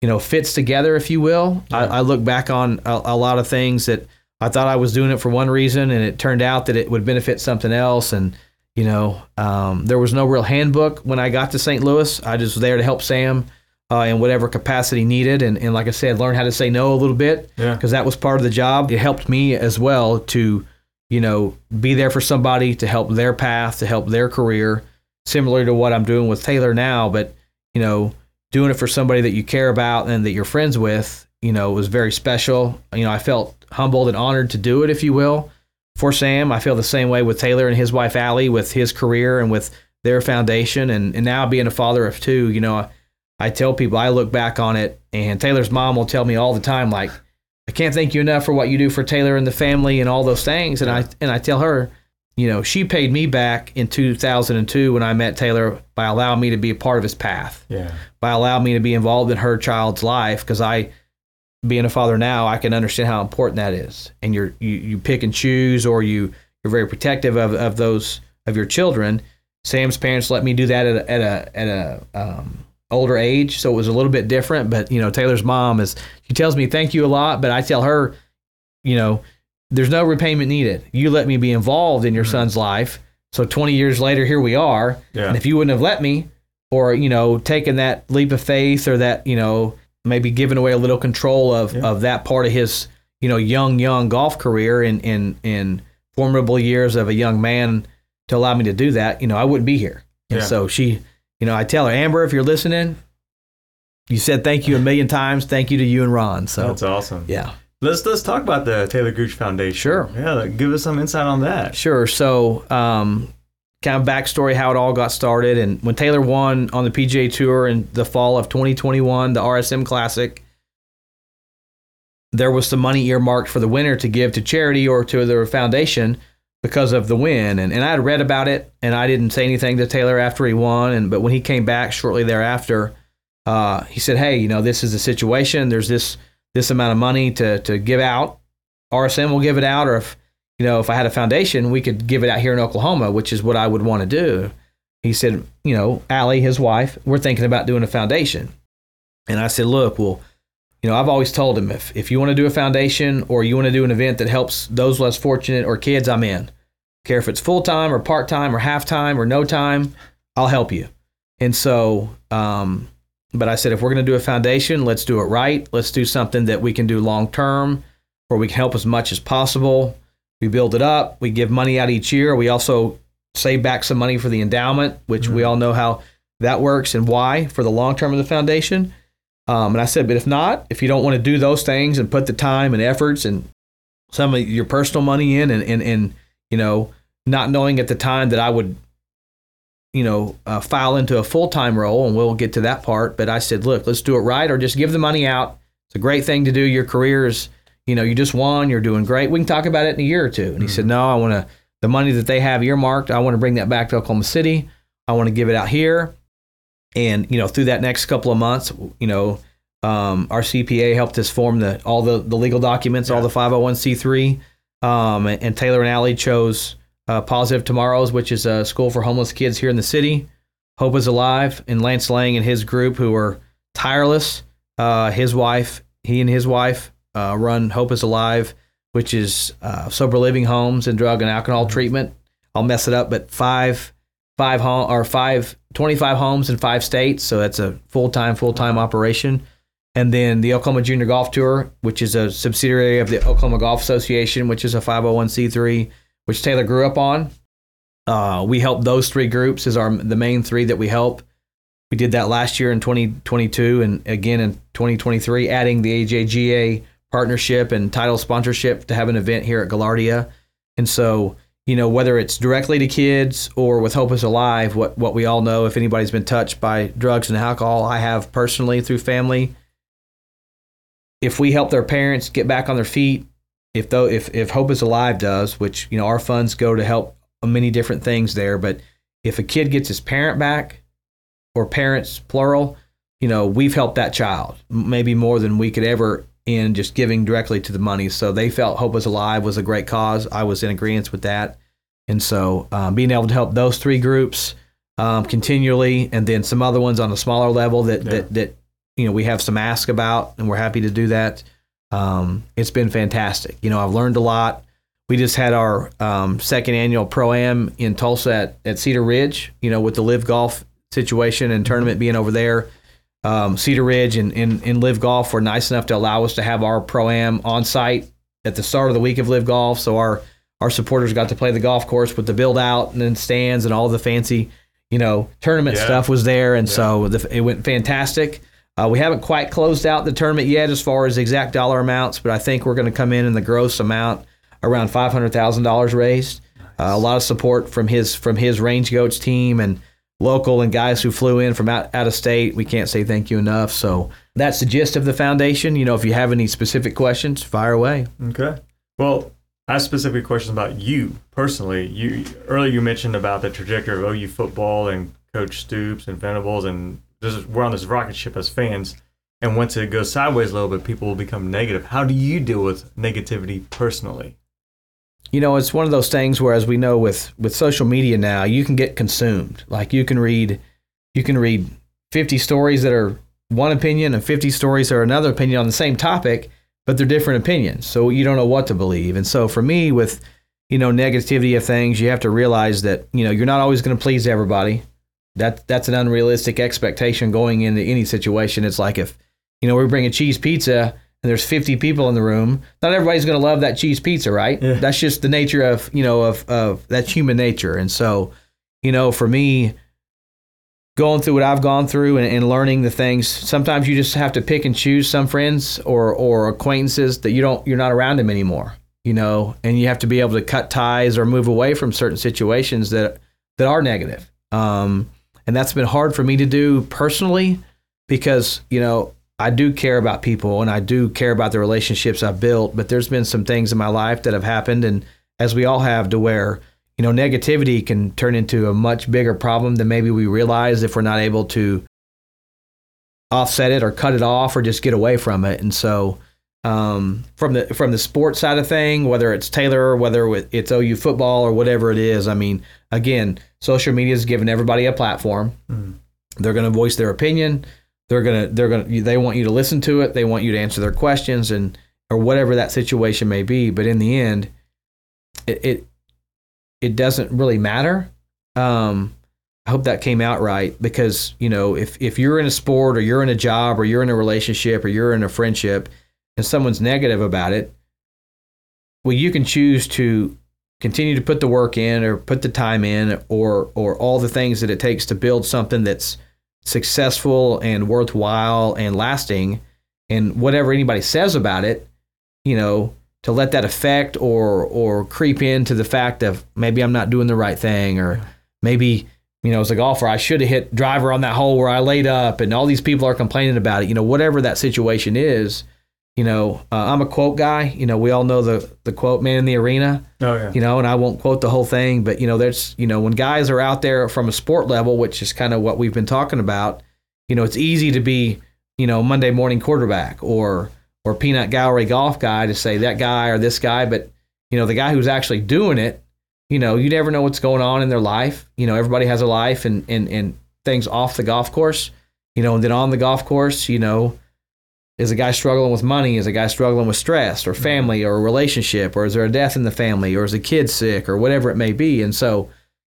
you know fits together, if you will. I, I look back on a, a lot of things that I thought I was doing it for one reason, and it turned out that it would benefit something else, and you know, um, there was no real handbook when I got to St. Louis. I just was there to help Sam uh, in whatever capacity needed. And, and like I said, learn how to say no a little bit because Yeah. that was part of the job. It helped me as well to, you know, be there for somebody to help their path, to help their career, similar to what I'm doing with Taylor now. But, you know, doing it for somebody that you care about and that you're friends with, you know, was very special. You know, I felt humbled and honored to do it, if you will for Sam. I feel the same way with Taylor and his wife Allie with his career and with their foundation and, and now being a father of two, you know, I, I tell people I look back on it and Taylor's mom will tell me all the time like I can't thank you enough for what you do for Taylor and the family and all those things and I and I tell her, you know, she paid me back in 2002 when I met Taylor by allowing me to be a part of his path Yeah. by allowing me to be involved in her child's life because I, being a father now, I can understand how important that is. And you're you, you pick and choose, or you you're very protective of, of those of your children. Sam's parents let me do that at a, at a at a um, older age, so it was a little bit different. But you know, Taylor's mom is she tells me thank you a lot, but I tell her, you know, there's no repayment needed. You let me be involved in your mm-hmm. son's life. So 20 years later, here we are. Yeah. And if you wouldn't have let me, or you know, taken that leap of faith, or that you know, maybe giving away a little control of Yeah. of that part of his you know young young golf career in in in formidable years of a young man to allow me to do that, you know, I wouldn't be here. And Yeah. so she, you know, I tell her, Amber, if you're listening, you said thank you a million times. Thank you to you and Ron. So That's awesome. yeah. Let's let's talk about the Taylor Gooch Foundation. Sure. Yeah. Give us some insight on that. Sure. So, um, kind of backstory how it all got started. And when Taylor won on the PGA Tour in the fall of 2021, the RSM Classic, there was some money earmarked for the winner to give to charity or to their foundation because of the win. And, and I had read about it, and I didn't say anything to Taylor after he won. And but when he came back shortly thereafter, uh, he said, "Hey, you know, this is the situation. There's this this amount of money to to give out. RSM will give it out, or if you know, if I had a foundation, we could give it out here in Oklahoma, which is what I would want to do." He said, "You know, Allie, his wife, we're thinking about doing a foundation." And I said, "Look, well." You know, I've always told him if, if you want to do a foundation or you want to do an event that helps those less fortunate or kids, I'm in. Care if it's full time or part time or half time or no time, I'll help you. And so, um, but I said, if we're going to do a foundation, let's do it right. Let's do something that we can do long term, where we can help as much as possible. We build it up. We give money out each year. We also save back some money for the endowment, which we all know how that works and why for the long term of the foundation. Um, and I said, but if not, if you don't want to do those things and put the time and efforts and some of your personal money in, and and, and you know, not knowing at the time that I would, you know, uh, file into a full time role, and we'll get to that part. But I said, look, let's do it right, or just give the money out. It's a great thing to do. Your career is, you know, you just won. You're doing great. We can talk about it in a year or two. And he said, no, I want to the money that they have earmarked. I want to bring that back to Oklahoma City. I want to give it out here. And you know, through that next couple of months, you know, um, our CPA helped us form the all the, the legal documents, all the 501c3. Um, and, and Taylor and Allie chose uh, Positive Tomorrows, which is a school for homeless kids here in the city. Hope is Alive, and Lance Lang and his group, who are tireless. Uh, his wife, he and his wife uh, run Hope is Alive, which is uh, sober living homes and drug and alcohol treatment. I'll mess it up, but five five home or five 25 homes in five states so that's a full-time full-time operation and then the Oklahoma Junior Golf Tour which is a subsidiary of the Oklahoma Golf Association which is a 501c3 which Taylor grew up on. Uh, we help those three groups is our the main three that we help. We did that last year in 2022 and again in 2023 adding the AJGA partnership and title sponsorship to have an event here at Gaillardia and so you know, whether it's directly to kids or with Hope is Alive, what, what we all know, if anybody's been touched by drugs and alcohol, I have personally through family. If we help their parents get back on their feet, if though if, if Hope is Alive does, which you know our funds go to help many different things there, but if a kid gets his parent back, or parents plural, you know we've helped that child maybe more than we could ever in just giving directly to the money. So they felt Hope is Alive was a great cause. I was in agreement with that. And so um, being able to help those three groups um, continually, and then some other ones on a smaller level that, Yeah. that that you know we have some ask about, and we're happy to do that. Um, it's been fantastic. You know, I've learned a lot. We just had our um, second annual pro am in Tulsa at, at Cedar Ridge. You know, with the LIV golf situation and tournament being over there. Um, Cedar Ridge and, and, and LIV Golf were nice enough to allow us to have our pro am on site at the start of the week of LIV Golf. So our our supporters got to play the golf course with the build out and then stands and all the fancy, you know, tournament Yeah. stuff was there, and so the, it went fantastic. Uh, we haven't quite closed out the tournament yet as far as exact dollar amounts, but I think we're going to come in in the gross amount around five hundred thousand dollars raised. Uh, a lot of support from his from his RangeGoats team and local and guys who flew in from out, out of state. We can't say thank you enough. So that's the gist of the foundation. You know, if you have any specific questions, fire away. Okay. Well, I have specific questions about you personally. You earlier you mentioned about the trajectory of OU football and Coach Stoops and Venables, and is, we're on this rocket ship as fans. And once it goes sideways a little bit, people will become negative. How do you deal with negativity personally? you know it's one of those things where as we know with with social media now you can get consumed like you can read you can read 50 stories that are one opinion and 50 stories that are another opinion on the same topic but they're different opinions so you don't know what to believe and so for me with you know negativity of things you have to realize that you know you're not always going to please everybody that that's an unrealistic expectation going into any situation it's like if you know we bring a cheese pizza and there's 50 people in the room, not everybody's going to love that cheese pizza, right? Yeah. That's just the nature of, you know, of, of that's human nature. And so, you know, for me, going through what I've gone through and, and learning the things, sometimes you just have to pick and choose some friends or, or acquaintances that you don't, you're not around them anymore, you know, and you have to be able to cut ties or move away from certain situations that, that are negative. Um, and that's been hard for me to do personally because, you know, I do care about people and I do care about the relationships I've built, but there's been some things in my life that have happened and as we all have to where, you know, negativity can turn into a much bigger problem than maybe we realize if we're not able to offset it or cut it off or just get away from it. And so um, from the from the sports side of thing, whether it's Taylor or whether it's OU football or whatever it is, I mean, again, social media is giving everybody a platform. Mhm. They're going to voice their opinion they're gonna they're gonna they want you to listen to it they want you to answer their questions and or whatever that situation may be but in the end it it, it doesn't really matter um i hope that came out right because you know if if you're in a sport or you're in a job or you're in a relationship or you're in a friendship and someone's negative about it well you can choose to continue to put the work in or put the time in or or all the things that it takes to build something that's successful and worthwhile and lasting and whatever anybody says about it you know to let that affect or or creep into the fact of maybe I'm not doing the right thing or maybe you know as a golfer I should have hit driver on that hole where I laid up and all these people are complaining about it you know whatever that situation is you know uh, I'm a quote guy you know we all know the the quote man in the arena Oh yeah. you know, and I won't quote the whole thing, but you know, there's, you know, when guys are out there from a sport level, which is kind of what we've been talking about, you know, it's easy to be, you know, Monday morning quarterback or or peanut gallery golf guy to say that guy or this guy, but you know, the guy who's actually doing it, you know, you never know what's going on in their life. You know, everybody has a life and and and things off the golf course, you know, and then on the golf course, you know, is a guy struggling with money? Is a guy struggling with stress or family or a relationship? Or is there a death in the family? Or is a kid sick or whatever it may be? And so,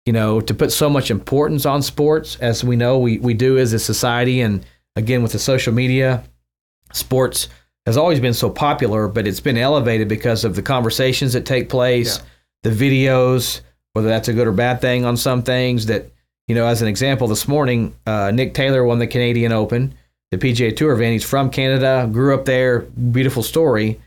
you know, to put so much importance on sports, as we know we, we do as a society, and again with the social media, sports has always been so popular, but it's been elevated because of the conversations that take place, the videos, whether that's a good or bad thing on some things that, you know, as an example, this morning, uh, Nick Taylor won the Canadian Open the PGA Tour event. He's from Canada, grew up there, beautiful story.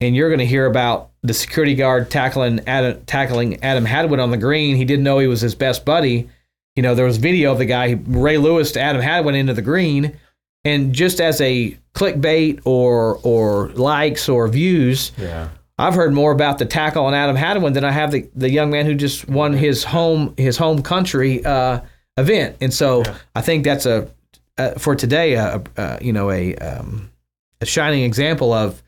And you're going to hear about the security guard tackling Adam, tackling Adam Hadwin on the green. He didn't know he was his best buddy. You know, there was video of the guy, Ray Lewis to Adam Hadwin into the green. And just as a clickbait or or likes or views, Yeah. I've heard more about the tackle on Adam Hadwin than I have the, the young man who just won his home his home country uh, event. And so Yeah. I think that's a uh, for today a, a you know a um, a shining example of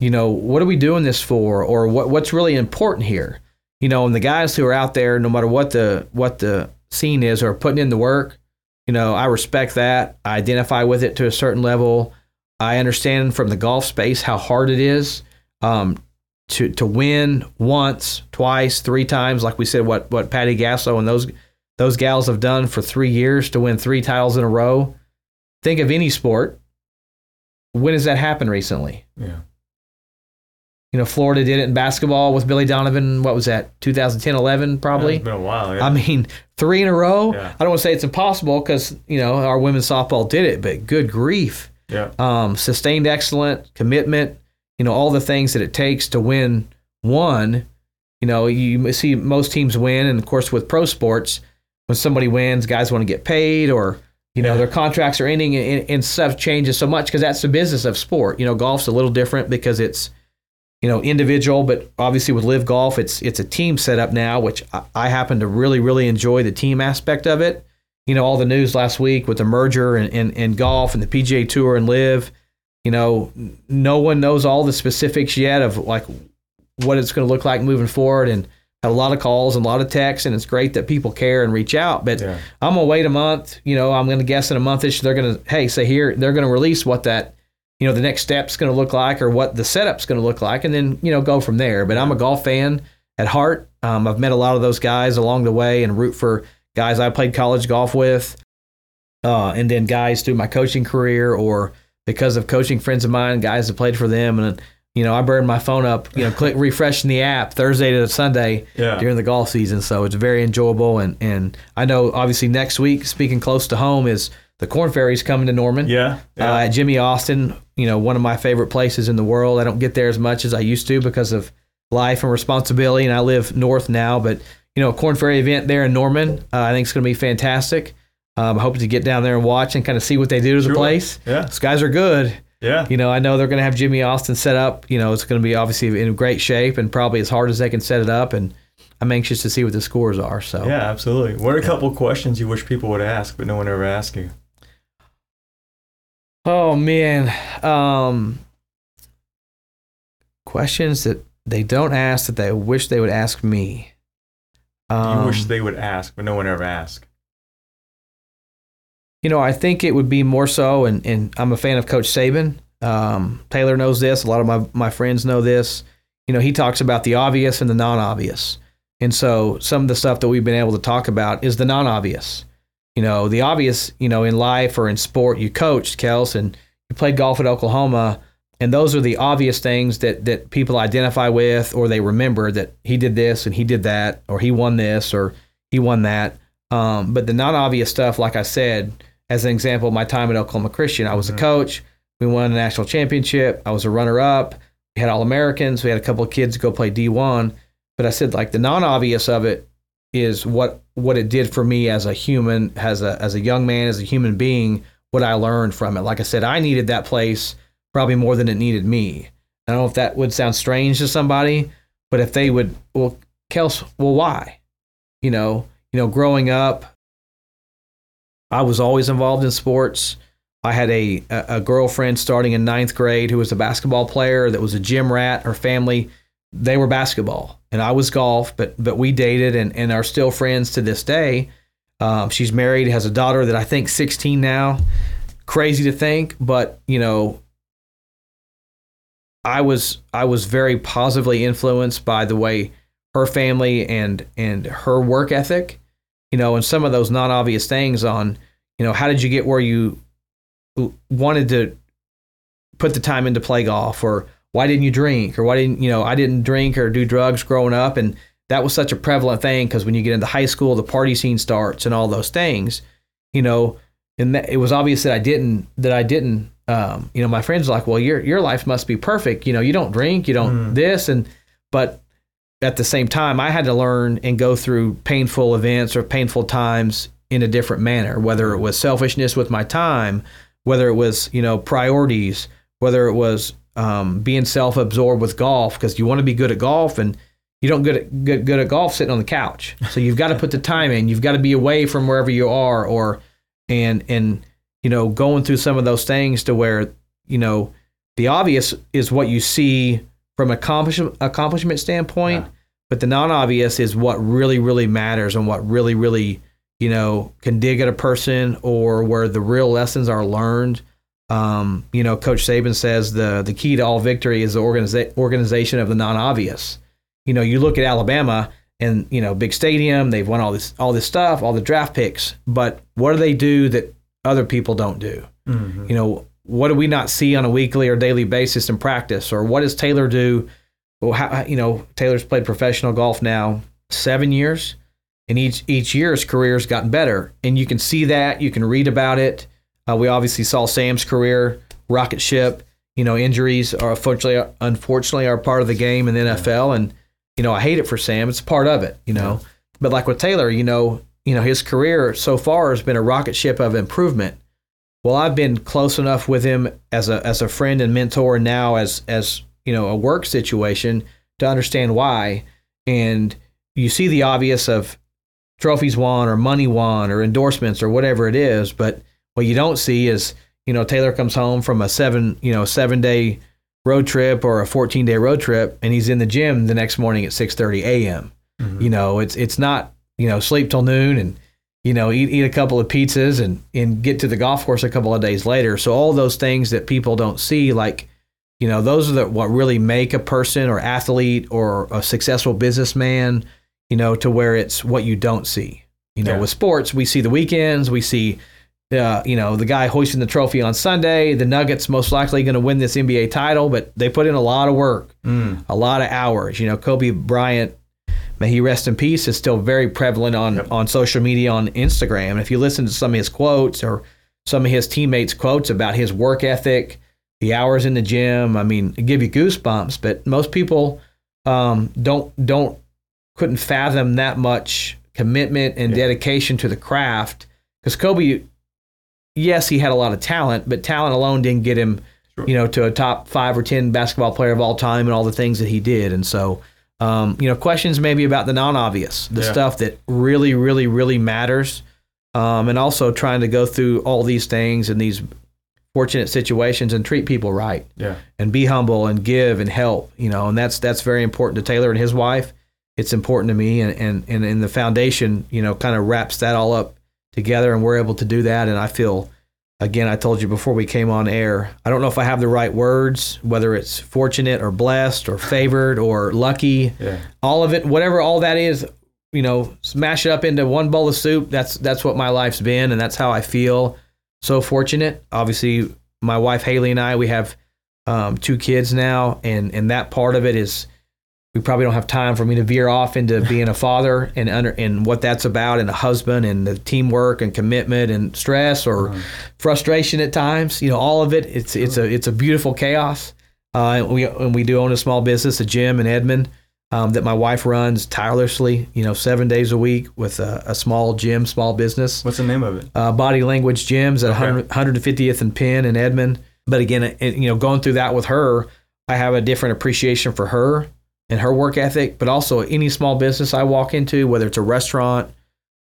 you know what are we doing this for or what what's really important here. you know, and the guys who are out there, no matter what the what the scene is, are putting in the work. You know, I respect that. I identify with it to a certain level. I understand from the golf space how hard it is um, to to win once, twice, three times. Like we said, what what Patty Gasso and those those gals have done for three years to win three titles in a row. Think of any sport. When has that happened recently? Yeah. You know, Florida did it in basketball with Billy Donovan. What was that? 2010, 11, probably. It's been a while. Yeah. I mean, three in a row. Yeah. I don't want to say it's impossible because you know our women's softball did it, but good grief, yeah. um, sustained excellent commitment. You know all the things that it takes to win one. You know, you see most teams win, and of course with pro sports, when somebody wins, guys want to get paid, or you know Yeah. their contracts are ending, and, and stuff changes so much because that's the business of sport. You know, golf's a little different because it's you know individual, but obviously with LIV golf, it's it's a team setup now, which I, I happen to really really enjoy the team aspect of it. You know, all the news last week with the merger and, and, and golf and the PGA Tour and LIV. You know, no one knows all the specifics yet of like what it's going to look like moving forward, and had a lot of calls and a lot of texts, and it's great that people care and reach out. But Yeah. I'm gonna wait a month. You know, I'm gonna guess in a monthish they're gonna hey say here they're gonna release what that you know the next step's gonna look like or what the setup's gonna look like, and then you know go from there. But I'm a golf fan at heart. Um, I've met a lot of those guys along the way and root for guys I played college golf with, uh, and then guys through my coaching career or because of coaching friends of mine, guys that played for them, and you know I burn my phone up, you know, click refreshing the app Thursday to Sunday Yeah. during the golf season. So it's very enjoyable. And, and I know obviously next week, speaking close to home, is the Korn Ferry's coming to Norman. Yeah. Yeah. Uh, at Jimmie Austin, you know, one of my favorite places in the world. I don't get there as much as I used to because of life and responsibility. And I live north now, but you know, a Korn Ferry event there in Norman, uh, I think it's going to be fantastic. Um, I hope to get down there and watch and kind of see what they do to Sure. the place. yeah. These guys are good. Yeah. You know, I know they're going to have Jimmie Austin set up. You know, it's going to be obviously in great shape and probably as hard as they can set it up. And I'm anxious to see what the scores are. So, Yeah, absolutely. What are a couple questions you wish people would ask, but no one ever asked you? oh man, um, questions that they don't ask that they wish they would ask me. Um, you wish they would ask, but no one ever asked. You know, I think it would be more so, and, and I'm a fan of Coach Saban. Um, Taylor knows this. A lot of my, my friends know this. You know, he talks about the obvious and the non obvious. And so some of the stuff that we've been able to talk about is the non obvious. You know, the obvious, you know, in life or in sport, you coached, Kels, and you played golf at Oklahoma. And those are the obvious things that, that people identify with or they remember that he did this and he did that, or he won this or he won that. Um, but the non obvious stuff, like I said, as an example, my time at Oklahoma Christian, I was a coach. We won a national championship. I was a runner up. We had All Americans. We had a couple of kids go play D1. But I said, like, the non obvious of it is what what it did for me as a human, as a as a young man, as a human being, what I learned from it. Like I said, I needed that place probably more than it needed me. I don't know if that would sound strange to somebody, but if they would, well, Kels, well, why? You know, you know, growing up, I was always involved in sports. I had a, a girlfriend starting in ninth grade who was a basketball player that was a gym rat. Her family, they were basketball, and I was golf. But but we dated and, and are still friends to this day. Um, she's married, has a daughter that I think 16 now. Crazy to think, but you know, I was I was very positively influenced by the way her family and and her work ethic, you know, and some of those non obvious things on, you know, how did you get where you wanted to put the time into play golf or why didn't you drink or why didn't you know I didn't drink or do drugs growing up and that was such a prevalent thing because when you get into high school the party scene starts and all those things you know and that, it was obvious that I didn't that I didn't um, you know my friends were like well your your life must be perfect you know you don't drink you don't Mm. this and but at the same time I had to learn and go through painful events or painful times in a different manner whether it was selfishness with my time whether it was you know priorities whether it was um, being self-absorbed with golf because you want to be good at golf and you don't at good, good at golf sitting on the couch. So you've got to put the time in. You've got to be away from wherever you are or and and you know going through some of those things to where you know the obvious is what you see from accomplishment accomplishment standpoint Yeah. but the non-obvious is what really really matters and what really really you know can dig at a person or where the real lessons are learned. Um, you know coach saban says the the key to all victory is the organiza- organization of the non-obvious. You know you look at alabama and you know big stadium they've won all this all this stuff all the draft picks but what do they do that other people don't do? You know what do we not see on a weekly or daily basis in practice or what does taylor do well, how, you know, Taylor's played professional golf now seven years, and each each year his career has gotten better, and you can see that. You can read about it. Uh, we obviously saw Sam's career rocket ship. You know, injuries are unfortunately unfortunately are part of the game in the NFL, and you know I hate it for Sam. It's part of it. You know, but like with Taylor, you know, you know his career so far has been a rocket ship of improvement. Well, I've been close enough with him as a as a friend and mentor, now as as you know a work situation to understand why and you see the obvious of trophies won or money won or endorsements or whatever it is but what you don't see is you know Taylor comes home from a 7 you know 7 day road trip or a 14 day road trip and he's in the gym the next morning at 6:30 a.m. Mm-hmm. you know it's it's not you know sleep till noon and you know eat, eat a couple of pizzas and and get to the golf course a couple of days later so all those things that people don't see like you know, those are the, what really make a person or athlete or a successful businessman, you know, to where it's what you don't see. You know, Yeah. with sports, we see the weekends, we see, uh, you know, the guy hoisting the trophy on Sunday. The Nuggets most likely going to win this NBA title, but they put in a lot of work, a lot of hours. You know, Kobe Bryant, may he rest in peace, is still very prevalent on on social media, on Instagram. And if you listen to some of his quotes or some of his teammates' quotes about his work ethic, the hours in the gym. I mean, it give you goosebumps. But most people um, don't don't couldn't fathom that much commitment and dedication to the craft. Because Kobe, yes, he had a lot of talent, but talent alone didn't get him, you know, to a top five or ten basketball player of all time and all the things that he did. And so, um, you know, questions maybe about the non-obvious, the Yeah. stuff that really, really, really matters. Um, and also trying to go through all these things and these fortunate situations and treat people right Yeah. and be humble and give and help you know and that's that's very important to taylor and his wife it's important to me and and and, and the foundation you know kind of wraps that all up together and we're able to do that and i feel again i told you before we came on air i don't know if i have the right words whether it's fortunate or blessed or favored or lucky. Yeah. all of it whatever all that is you know smash it up into one bowl of soup. That's that's what my life's been and that's how i feel. So fortunate. Obviously my wife haley and i we have um, two kids now and and that part of it is we probably don't have time for me to veer off into being a father and under and what that's about and a husband and the teamwork and commitment and stress or frustration at times you know all of it it's it's a it's a beautiful chaos uh, and we and we do own a small business a gym in Edmond um, that my wife runs tirelessly you know seven days a week with a, a small gym small business What's the name of it? uh, body language gyms at Okay. 100, 150th and Penn in Edmond. But again, it, you know, going through that with her, I have a different appreciation for her and her work ethic. But also, any small business I walk into, whether it's a restaurant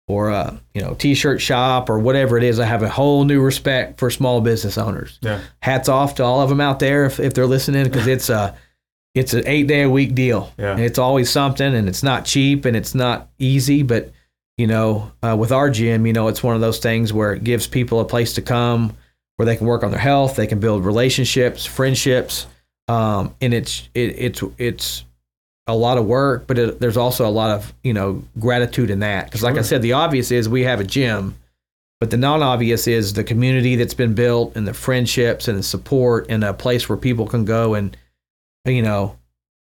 or a you know t-shirt shop or whatever it is, I have a whole new respect for small business owners. Yeah. Hats off to all of them out there if, if they're listening, because it's a it's an eight day a week deal. Yeah. And it's always something, and it's not cheap and it's not easy, but you know, uh, with our gym, you know, it's one of those things where it gives people a place to come where they can work on their health, they can build relationships, friendships, um, and it's it, it's it's a lot of work, but it, there's also a lot of you know gratitude in that. Because, like I said, the obvious is we have a gym, but the non-obvious is the community that's been built and the friendships and the support and a place where people can go and you know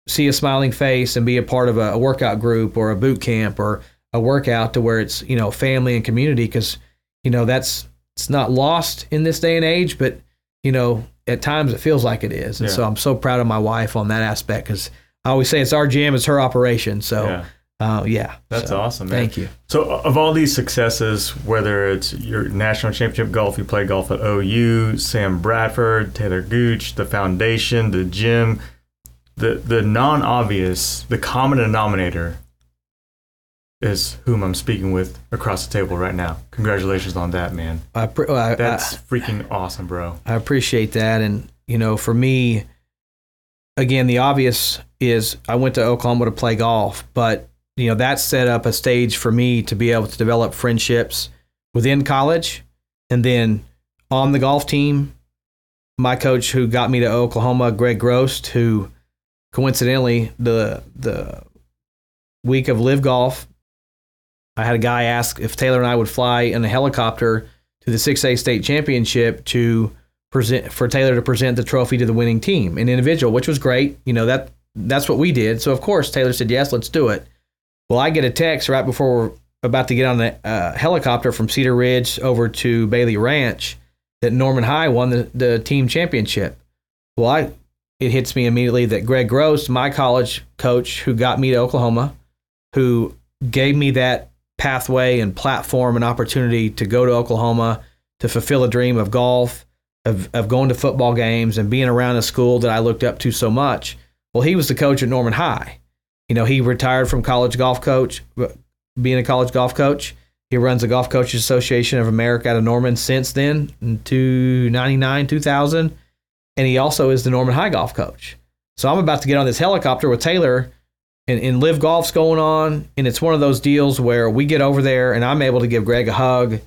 see a smiling face and be a part of a, a workout group or a boot camp or a workout to where it's you know family and community. Because you know that's it's not lost in this day and age but you know at times it feels like it is. And Yeah. so i'm so proud of my wife on that aspect because i always say it's our gym it's her operation so Yeah. uh, yeah That's So, awesome, man. thank you So, of all these successes, whether it's your national championship golf, you play golf at OU, Sam Bradford, Taylor Gooch, the foundation, the gym, the the non obvious, the common denominator is whom I'm speaking with across the table right now. Congratulations on that, man. I, I, That's freaking awesome, bro. I appreciate that and you know for me again, the obvious is I went to Oklahoma to play golf, but you know that set up a stage for me to be able to develop friendships within college, and then on the golf team. My coach, who got me to Oklahoma, Greg Grost, who coincidentally the the week of LIV golf, I had a guy ask if Taylor and I would fly in a helicopter to the 6A state championship to present for Taylor to present the trophy to the winning team, an individual, which was great. You know that that's what we did. So of course Taylor said yes, let's do it. Well, I get a text right before we're about to get on the uh, helicopter from Cedar Ridge over to Bailey Ranch that Norman High won the, the team championship. Well, I it hits me immediately that Greg Grost, my college coach who got me to Oklahoma, who gave me that pathway and platform and opportunity to go to Oklahoma to fulfill a dream of golf, of, of going to football games and being around a school that I looked up to so much. Well, he was the coach at Norman High. You know, he retired from college golf coach, uh, being a college golf coach. He runs the Golf Coaches Association of America out of Norman since then, to 99, 2000. And he also is the Norman High golf coach. So I'm about to get on this helicopter with Taylor and, and LIV golf's going on. And it's one of those deals where we get over there and I'm able to give Greg a hug,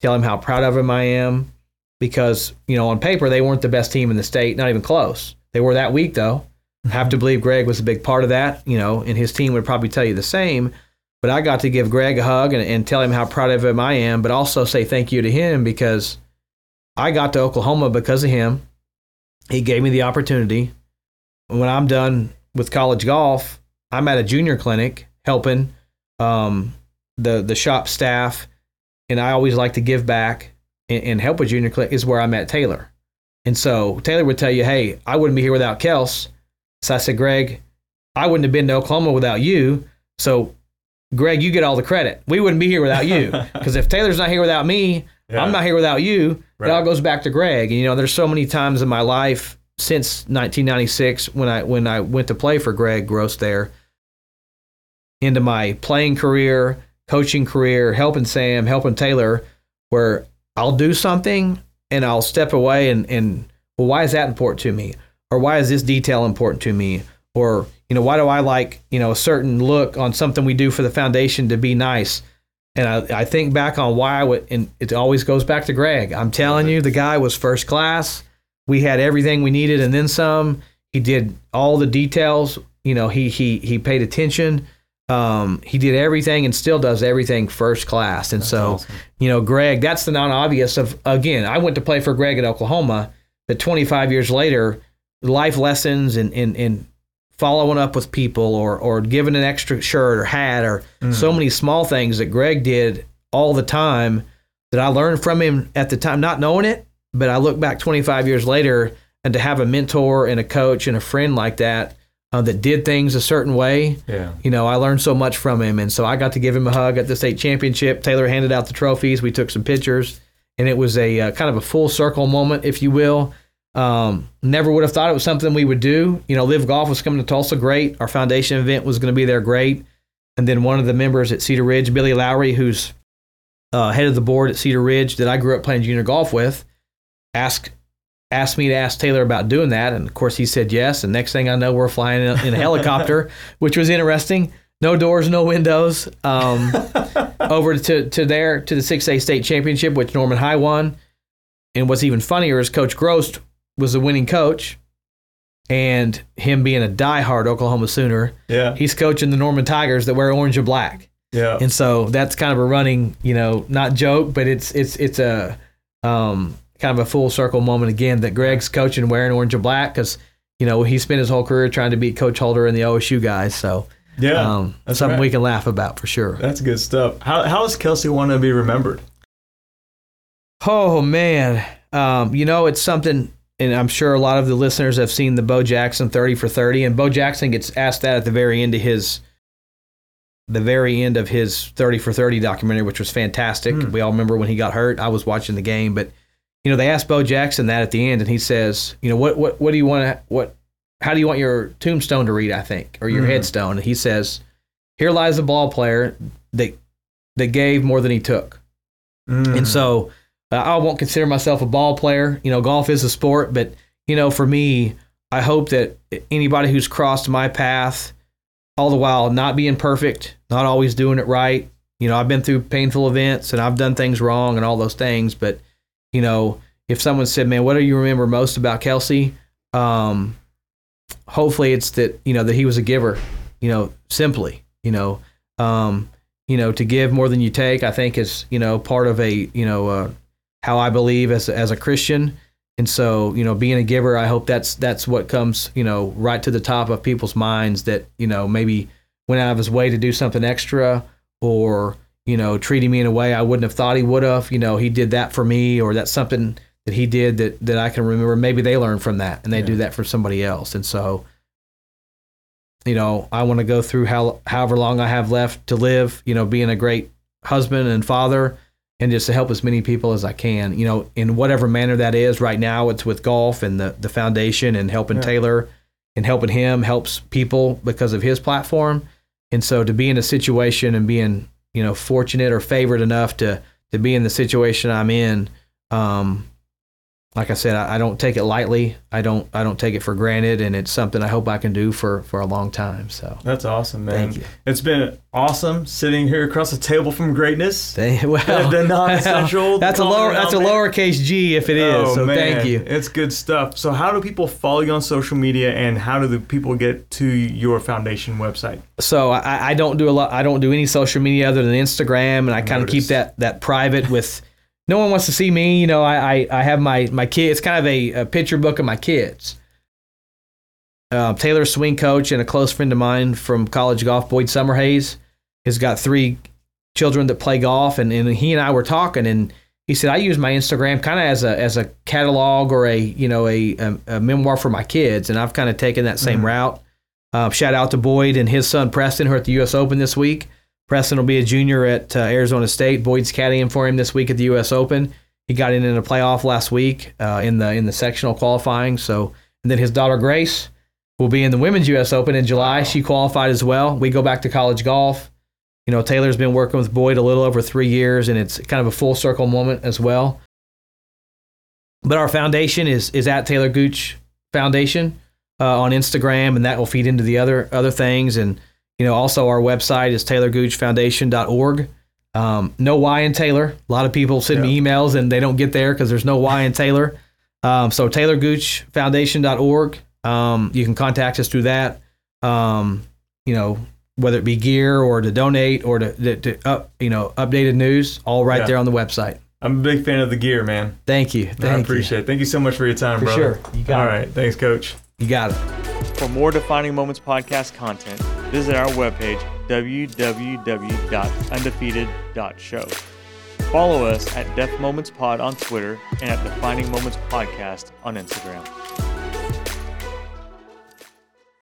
tell him how proud of him I am because, you know, on paper, they weren't the best team in the state, not even close. They were that week, though. I have to believe Greg was a big part of that, you know, and his team would probably tell you the same. But I got to give Greg a hug and, and tell him how proud of him I am, but also say thank you to him because I got to Oklahoma because of him. He gave me the opportunity. When I'm done with college golf, I'm at a junior clinic helping um, the the shop staff, and I always like to give back and, and help a junior clinic. Is where I met Taylor, and so Taylor would tell you, "Hey, I wouldn't be here without Kels." So I said, "Greg, I wouldn't have been to Oklahoma without you." So Greg, you get all the credit. We wouldn't be here without you. Because if Taylor's not here without me, yeah. I'm not here without you. Right. It all goes back to Greg. And you know, there's so many times in my life since 1996 when I when I went to play for Greg Grost there, into my playing career, coaching career, helping Sam, helping Taylor, where I'll do something and I'll step away and and well, why is that important to me? Or why is this detail important to me? Or you know, why do I like, you know, a certain look on something we do for the foundation to be nice? And I, I think back on why I would, and it always goes back to Greg. I'm telling you, the guy was first class. We had everything we needed and then some. He did all the details. You know, he he he paid attention. Um, he did everything and still does everything first class. And that's so, awesome. you know, Greg, that's the non-obvious of again. I went to play for Greg at Oklahoma, but 25 years later, life lessons and and and following up with people or or giving an extra shirt or hat or mm. so many small things that Greg did all the time that I learned from him at the time, not knowing it, but I look back 25 years later and to have a mentor and a coach and a friend like that uh, that did things a certain way. Yeah. You know, I learned so much from him. And so I got to give him a hug at the state championship. Taylor handed out the trophies. We took some pictures and it was a uh, kind of a full circle moment, if you will. Um, never would have thought it was something we would do. You know, LIV Golf was coming to Tulsa, great. Our foundation event was going to be there, great. And then one of the members at Cedar Ridge, Billy Lowry, who's uh, head of the board at Cedar Ridge that I grew up playing junior golf with, asked asked me to ask Taylor about doing that, and of course he said yes. And next thing I know, we're flying in a, in a helicopter, which was interesting. No doors, no windows. Um, over to to there to the six A state championship, which Norman High won. And what's even funnier is Coach Grost was the winning coach, and him being a diehard Oklahoma Sooner, yeah, he's coaching the Norman Tigers that wear orange and black. Yeah, and so that's kind of a running, you know, not joke, but it's it's it's a um, kind of a full circle moment again that Greg's coaching wearing orange and black because you know he spent his whole career trying to beat Coach Holder and the OSU guys. So yeah, um, that's something right. we can laugh about for sure. That's good stuff. How how does Kelsey want to be remembered? Oh man, um, you know it's something and I'm sure a lot of the listeners have seen the Bo Jackson 30 for 30, and Bo Jackson gets asked that at the very end of his the very end of his 30 for 30 documentary, which was fantastic. Mm. We all remember when he got hurt. I was watching the game, but you know they asked Bo Jackson that at the end, and he says, you know, what what what do you want to what how do you want your tombstone to read? I think or your mm. headstone. And he says, here lies a ball player that that gave more than he took, mm. and so I won't consider myself a ball player. You know, golf is a sport, but you know, for me, I hope that anybody who's crossed my path, all the while not being perfect, not always doing it right. You know, I've been through painful events and I've done things wrong and all those things. But, you know, if someone said, man, what do you remember most about Kelsey? Um, hopefully it's that, you know, that he was a giver, you know, simply, you know, um, you know, to give more than you take, I think is, you know, part of a, you know, uh, how I believe as, as a Christian. And so, you know, being a giver, I hope that's that's what comes, you know, right to the top of people's minds that, you know, maybe went out of his way to do something extra or, you know, treating me in a way I wouldn't have thought he would have. You know, he did that for me or that's something that he did that that I can remember. Maybe they learn from that and they yeah. do that for somebody else. And so, you know, I want to go through how however long I have left to live, you know, being a great husband and father and just to help as many people as I can, you know, in whatever manner that is. Right now, it's with golf and the, the foundation and helping yeah. Taylor and helping him helps people because of his platform. And so to be in a situation and being, you know, fortunate or favored enough to to be in the situation I'm in, um, like I said, I, I, don't take it lightly. I don't I don't take it for granted, and it's something I hope I can do for for a long time. So that's awesome, man. Thank you. It's been awesome sitting here across the table from greatness. Thank, well, the non-essential. That's a lower that's a lowercase G if it is. Oh, so man. thank you. It's good stuff. So how do people follow you on social media, and how do the people get to your foundation website? So I, I don't do a lot. I don't do any social media other than Instagram, and I kind of keep that that private with no one wants to see me. You know, I, I, I have my, my kids, kind of a, a picture book of my kids. Uh, Taylor, swing coach, and a close friend of mine from college golf, Boyd Summerhays, has got three children that play golf. And, and he and I were talking, and he said, I use my Instagram kind of as a, as a catalog or a, you know, a, a, a memoir for my kids. And I've kind of taken that same mm-hmm. route. Uh, shout out to Boyd and his son Preston, who are at the U.S. Open this week. Preston will be a junior at uh, Arizona State. Boyd's caddying for him this week at the U.S. Open. He got in in a playoff last week uh, in the in the sectional qualifying. So, and then his daughter Grace will be in the Women's U.S. Open in July. She qualified as well. We go back to college golf. You know, Taylor's been working with Boyd a little over three years, and it's kind of a full circle moment as well. But our foundation is is at Taylor Gooch Foundation uh, on Instagram, and that will feed into the other other things and you know, also our website is taylorgoochfoundation.org. Um, no Y in Taylor. A lot of people send yeah. me emails and they don't get there because there's no Y in Taylor. Um, so taylorgoochfoundation.org. Um, you can contact us through that. Um, you know, whether it be gear or to donate or to, to, to up, you know, updated news, all right yeah. there on the website. I'm a big fan of the gear, man. Thank you. Thank I appreciate you. it. Thank you so much for your time, for brother. Sure. You All it. right. Thanks, coach. You got it. For more Defining Moments podcast content, visit our webpage, www.undefeated.show. Follow us at Def Moments Pod on Twitter and at Defining Moments Podcast on Instagram.